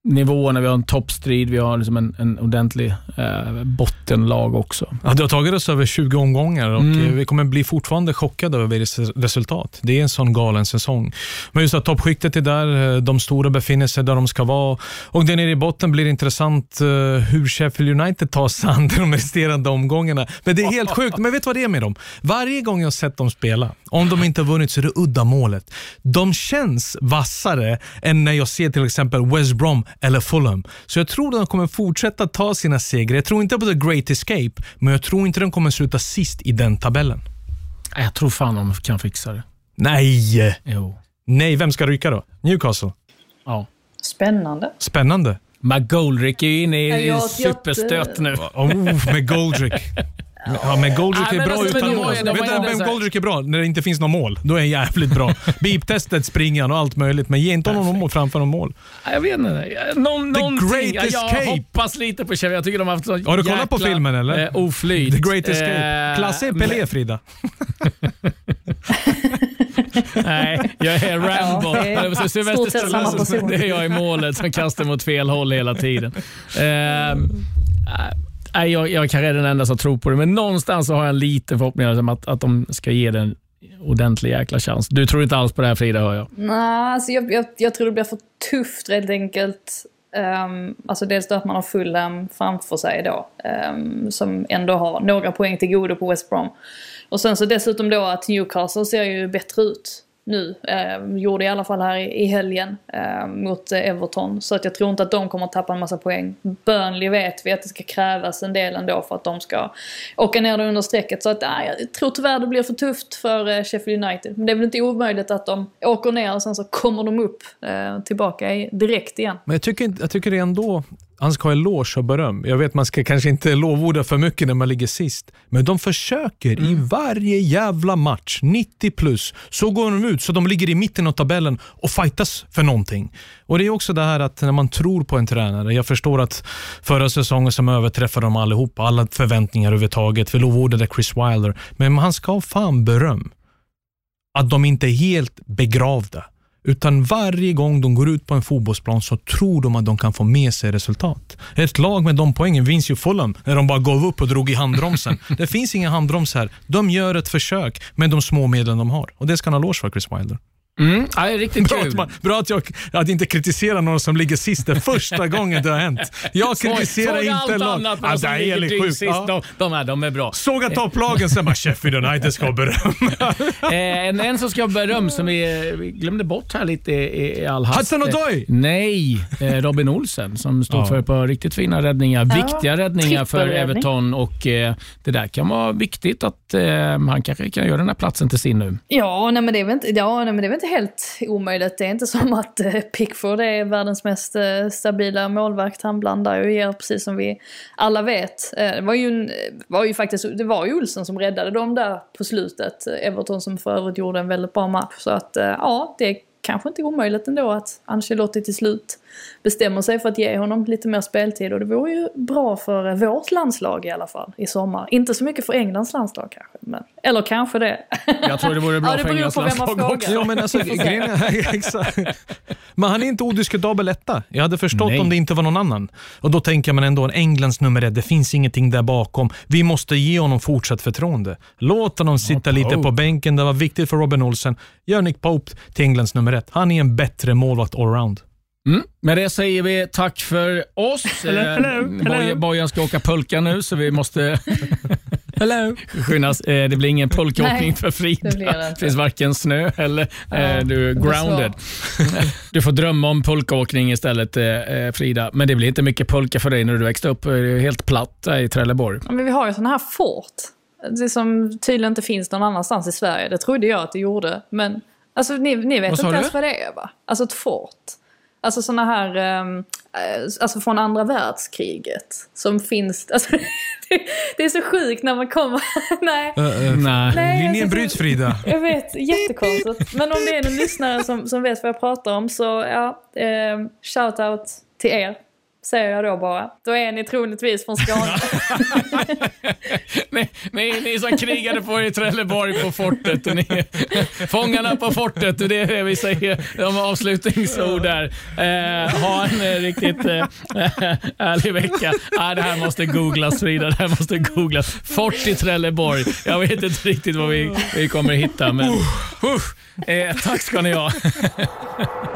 nivåerna. Vi har en toppstrid, vi har liksom en, en ordentlig eh, bottenlag också. Ja, det har tagit oss över 20 omgångar och Mm. vi kommer bli fortfarande chockade över res- resultat. Det är en sån galen säsong. Men just att toppskiktet är där, eh, de stora befinner sig där de ska vara och där nere i botten blir det intressant eh, hur Sheffield United tar sig an de resterande omgångarna. Men det är helt [laughs] sjukt. Men vet du vad det är med dem? Varje gång jag har sett dem spela, om de inte har vunnit så är det udda målet. De känns vassare än när jag ser till exempel West Brom eller Fulham. Så jag tror de kommer fortsätta ta sina segrar. Jag tror inte på the great escape, men jag tror inte de kommer sluta sist i den tabellen. Jag tror fan de kan fixa det. Nej! Jo. Nej, vem ska ryka då? Newcastle? Ja. Spännande. Spännande. McGoldrick är inne Ja, i superstöt nu. Oh, med Goldrick. Ja, men Goldrick är bra alltså, utan mål. Vet du vem Goldrick är bra? När det inte finns något mål. Då är han jävligt bra. [laughs] Beep-testet springer han och allt möjligt, men ge inte honom något mål framför någon mål. Ja, Jag vet inte. Någon, The någonting. Great jag Escape. hoppas lite på Chevy. Jag tycker de har haft så Har du kollat på filmen eller? Eh, oflyt. The Great Escape. Eh, Klasse Pelé, Frida. [laughs] Nej, jag är [laughs] Rambo. Ja, det är Sylvester Stallone. Det är jag i målet som kastar mot fel håll hela tiden. Ehm, nej, jag, jag kanske är den enda som tror på det, men någonstans så har jag en liten förhoppning om att, att de ska ge den en ordentlig jäkla chans. Du tror inte alls på det här Frida, hör jag. Nej, alltså jag, jag, jag tror det blir för tufft helt enkelt. Um, alltså dels då att man har Fulham framför sig då. um, som ändå har några poäng till godo på West Brom. Och sen så dessutom då att Newcastle ser ju bättre ut nu. Eh, gjorde i alla fall här i, i helgen eh, mot eh, Everton. Så att jag tror inte att de kommer att tappa en massa poäng. Burnley vet vi att det ska krävas en del ändå för att de ska åka ner under strecket. Så att, eh, jag tror tyvärr det blir för tufft för eh, Sheffield United. Men det är väl inte omöjligt att de åker ner och sen så kommer de upp eh, tillbaka direkt igen. Men jag tycker, jag tycker ändå han ska ha eloge och beröm. Jag vet man ska kanske inte lovorda för mycket när man ligger sist. Men de försöker i varje jävla match, 90 plus, så går de ut så de ligger i mitten av tabellen och fightas för någonting. Och Det är också det här att när man tror på en tränare. Jag förstår att förra säsongen som överträffade dem allihopa, alla förväntningar överhuvudtaget. Vi lovordade Chris Wilder. Men han ska ha fan beröm. Att de inte är helt begravda. Utan varje gång de går ut på en fotbollsplan så tror de att de kan få med sig resultat. Ett lag med de poängen vinns ju Fulham när de bara gav upp och drog i handbromsen. [laughs] det finns ingen handbroms här. De gör ett försök med de små medlen de har. Och det ska han ha för, Chris Wilder. Mm, ja, det är riktigt Bra kul. att, man, bra att jag att inte kritiserar någon som ligger sist. Det är första [laughs] gången det har hänt. Jag Såg- kritiserar såg inte allt lag. annat, men Ja, de som det är ligger sist, Ja. de, de, är, de är bra. Såga topplagen, sen bara Sheffield United ska ha beröm. [laughs] Eh, en, en som ska ha beröm som vi, vi glömde bort här lite i, i all hast. Hudson-Odoi? Nej, eh, Robin Olsen som stod Ja. för ett par riktigt fina räddningar. Ja, Viktiga räddningar för. Everton och eh, det där kan vara viktigt att eh, han kanske kan göra den här platsen till sin nu. Ja, nej, men det är väl inte, ja, nej, men det är väl inte helt omöjligt. Det är inte som att eh, Pickford är världens mest eh, stabila målvakt. Han blandar och ger precis som vi alla vet. Eh, det var ju, en, var ju faktiskt, det var ju Olsen som räddade dem där på slutet. Everton som för övrigt gjorde en väldigt bra match. Så att ja, det är kanske inte omöjligt ändå att Ancelotti till slut bestämmer sig för att ge honom lite mer speltid. Och det vore ju bra för vårt landslag i alla fall i sommar. Inte så mycket för Englands landslag kanske. Men, eller kanske det. Jag tror det vore bra Ja, det för Englands landslag också. Jo, men alltså, [laughs] grejen. [laughs] Men han är inte odiskutabel etta. Jag hade förstått Nej. om det inte var någon annan. Och Då tänker man ändå, en Englands nummer ett, det finns ingenting där bakom. Vi måste ge honom fortsatt förtroende. Låt honom sitta lite på bänken. Det var viktigt för Robin Olsen. Gör Nick Pope till Englands nummer ett. Han är en bättre målvakt allround. Mm. Med det säger vi tack för oss. Hello, Eh, hello, hello. Boj- Bojan ska åka pulka nu, så vi måste [laughs] skyndas. Eh, Det blir ingen pulkåkning Nej, för Frida. det blir det finns varken snö eller eh, Ja, du är grounded. Du får drömma om pulkåkning istället, Frida. Men det blir inte mycket pulka för dig när du växte upp. Det är helt platt i Trelleborg. Ja, Men vi har ju sådana här fort. Det som tydligen inte finns någon annanstans i Sverige. Det trodde jag att det gjorde. Men alltså, ni, ni vet inte du? ens vad det är va? Alltså ett fort. Alltså sådana här, eh, alltså från andra världskriget. Som finns, [laughs] alltså, det, det är så sjukt när man kommer, [laughs] nej. Nej. Nej, Linjen jag- bryts Frida. [laughs] Jag vet, jättekonstigt. Men om det är någon lyssnare som, som vet vad jag pratar om så ja, eh, shout out till er. Säger jag då bara. Då är ni troligtvis från Skåne. [laughs] ni, ni, ni som krigade på i Trelleborg på fortet. Och ni, fångarna på fortet, det är det vi säger. De avslutningsord där. Eh, ha en eh, riktigt eh, ärlig vecka. Ah, det här måste googlas Frida. Det här måste googlas. Fort i Trelleborg. Jag vet inte riktigt vad vi, vi kommer hitta. Men, uh, eh, tack ska ni ha. [laughs]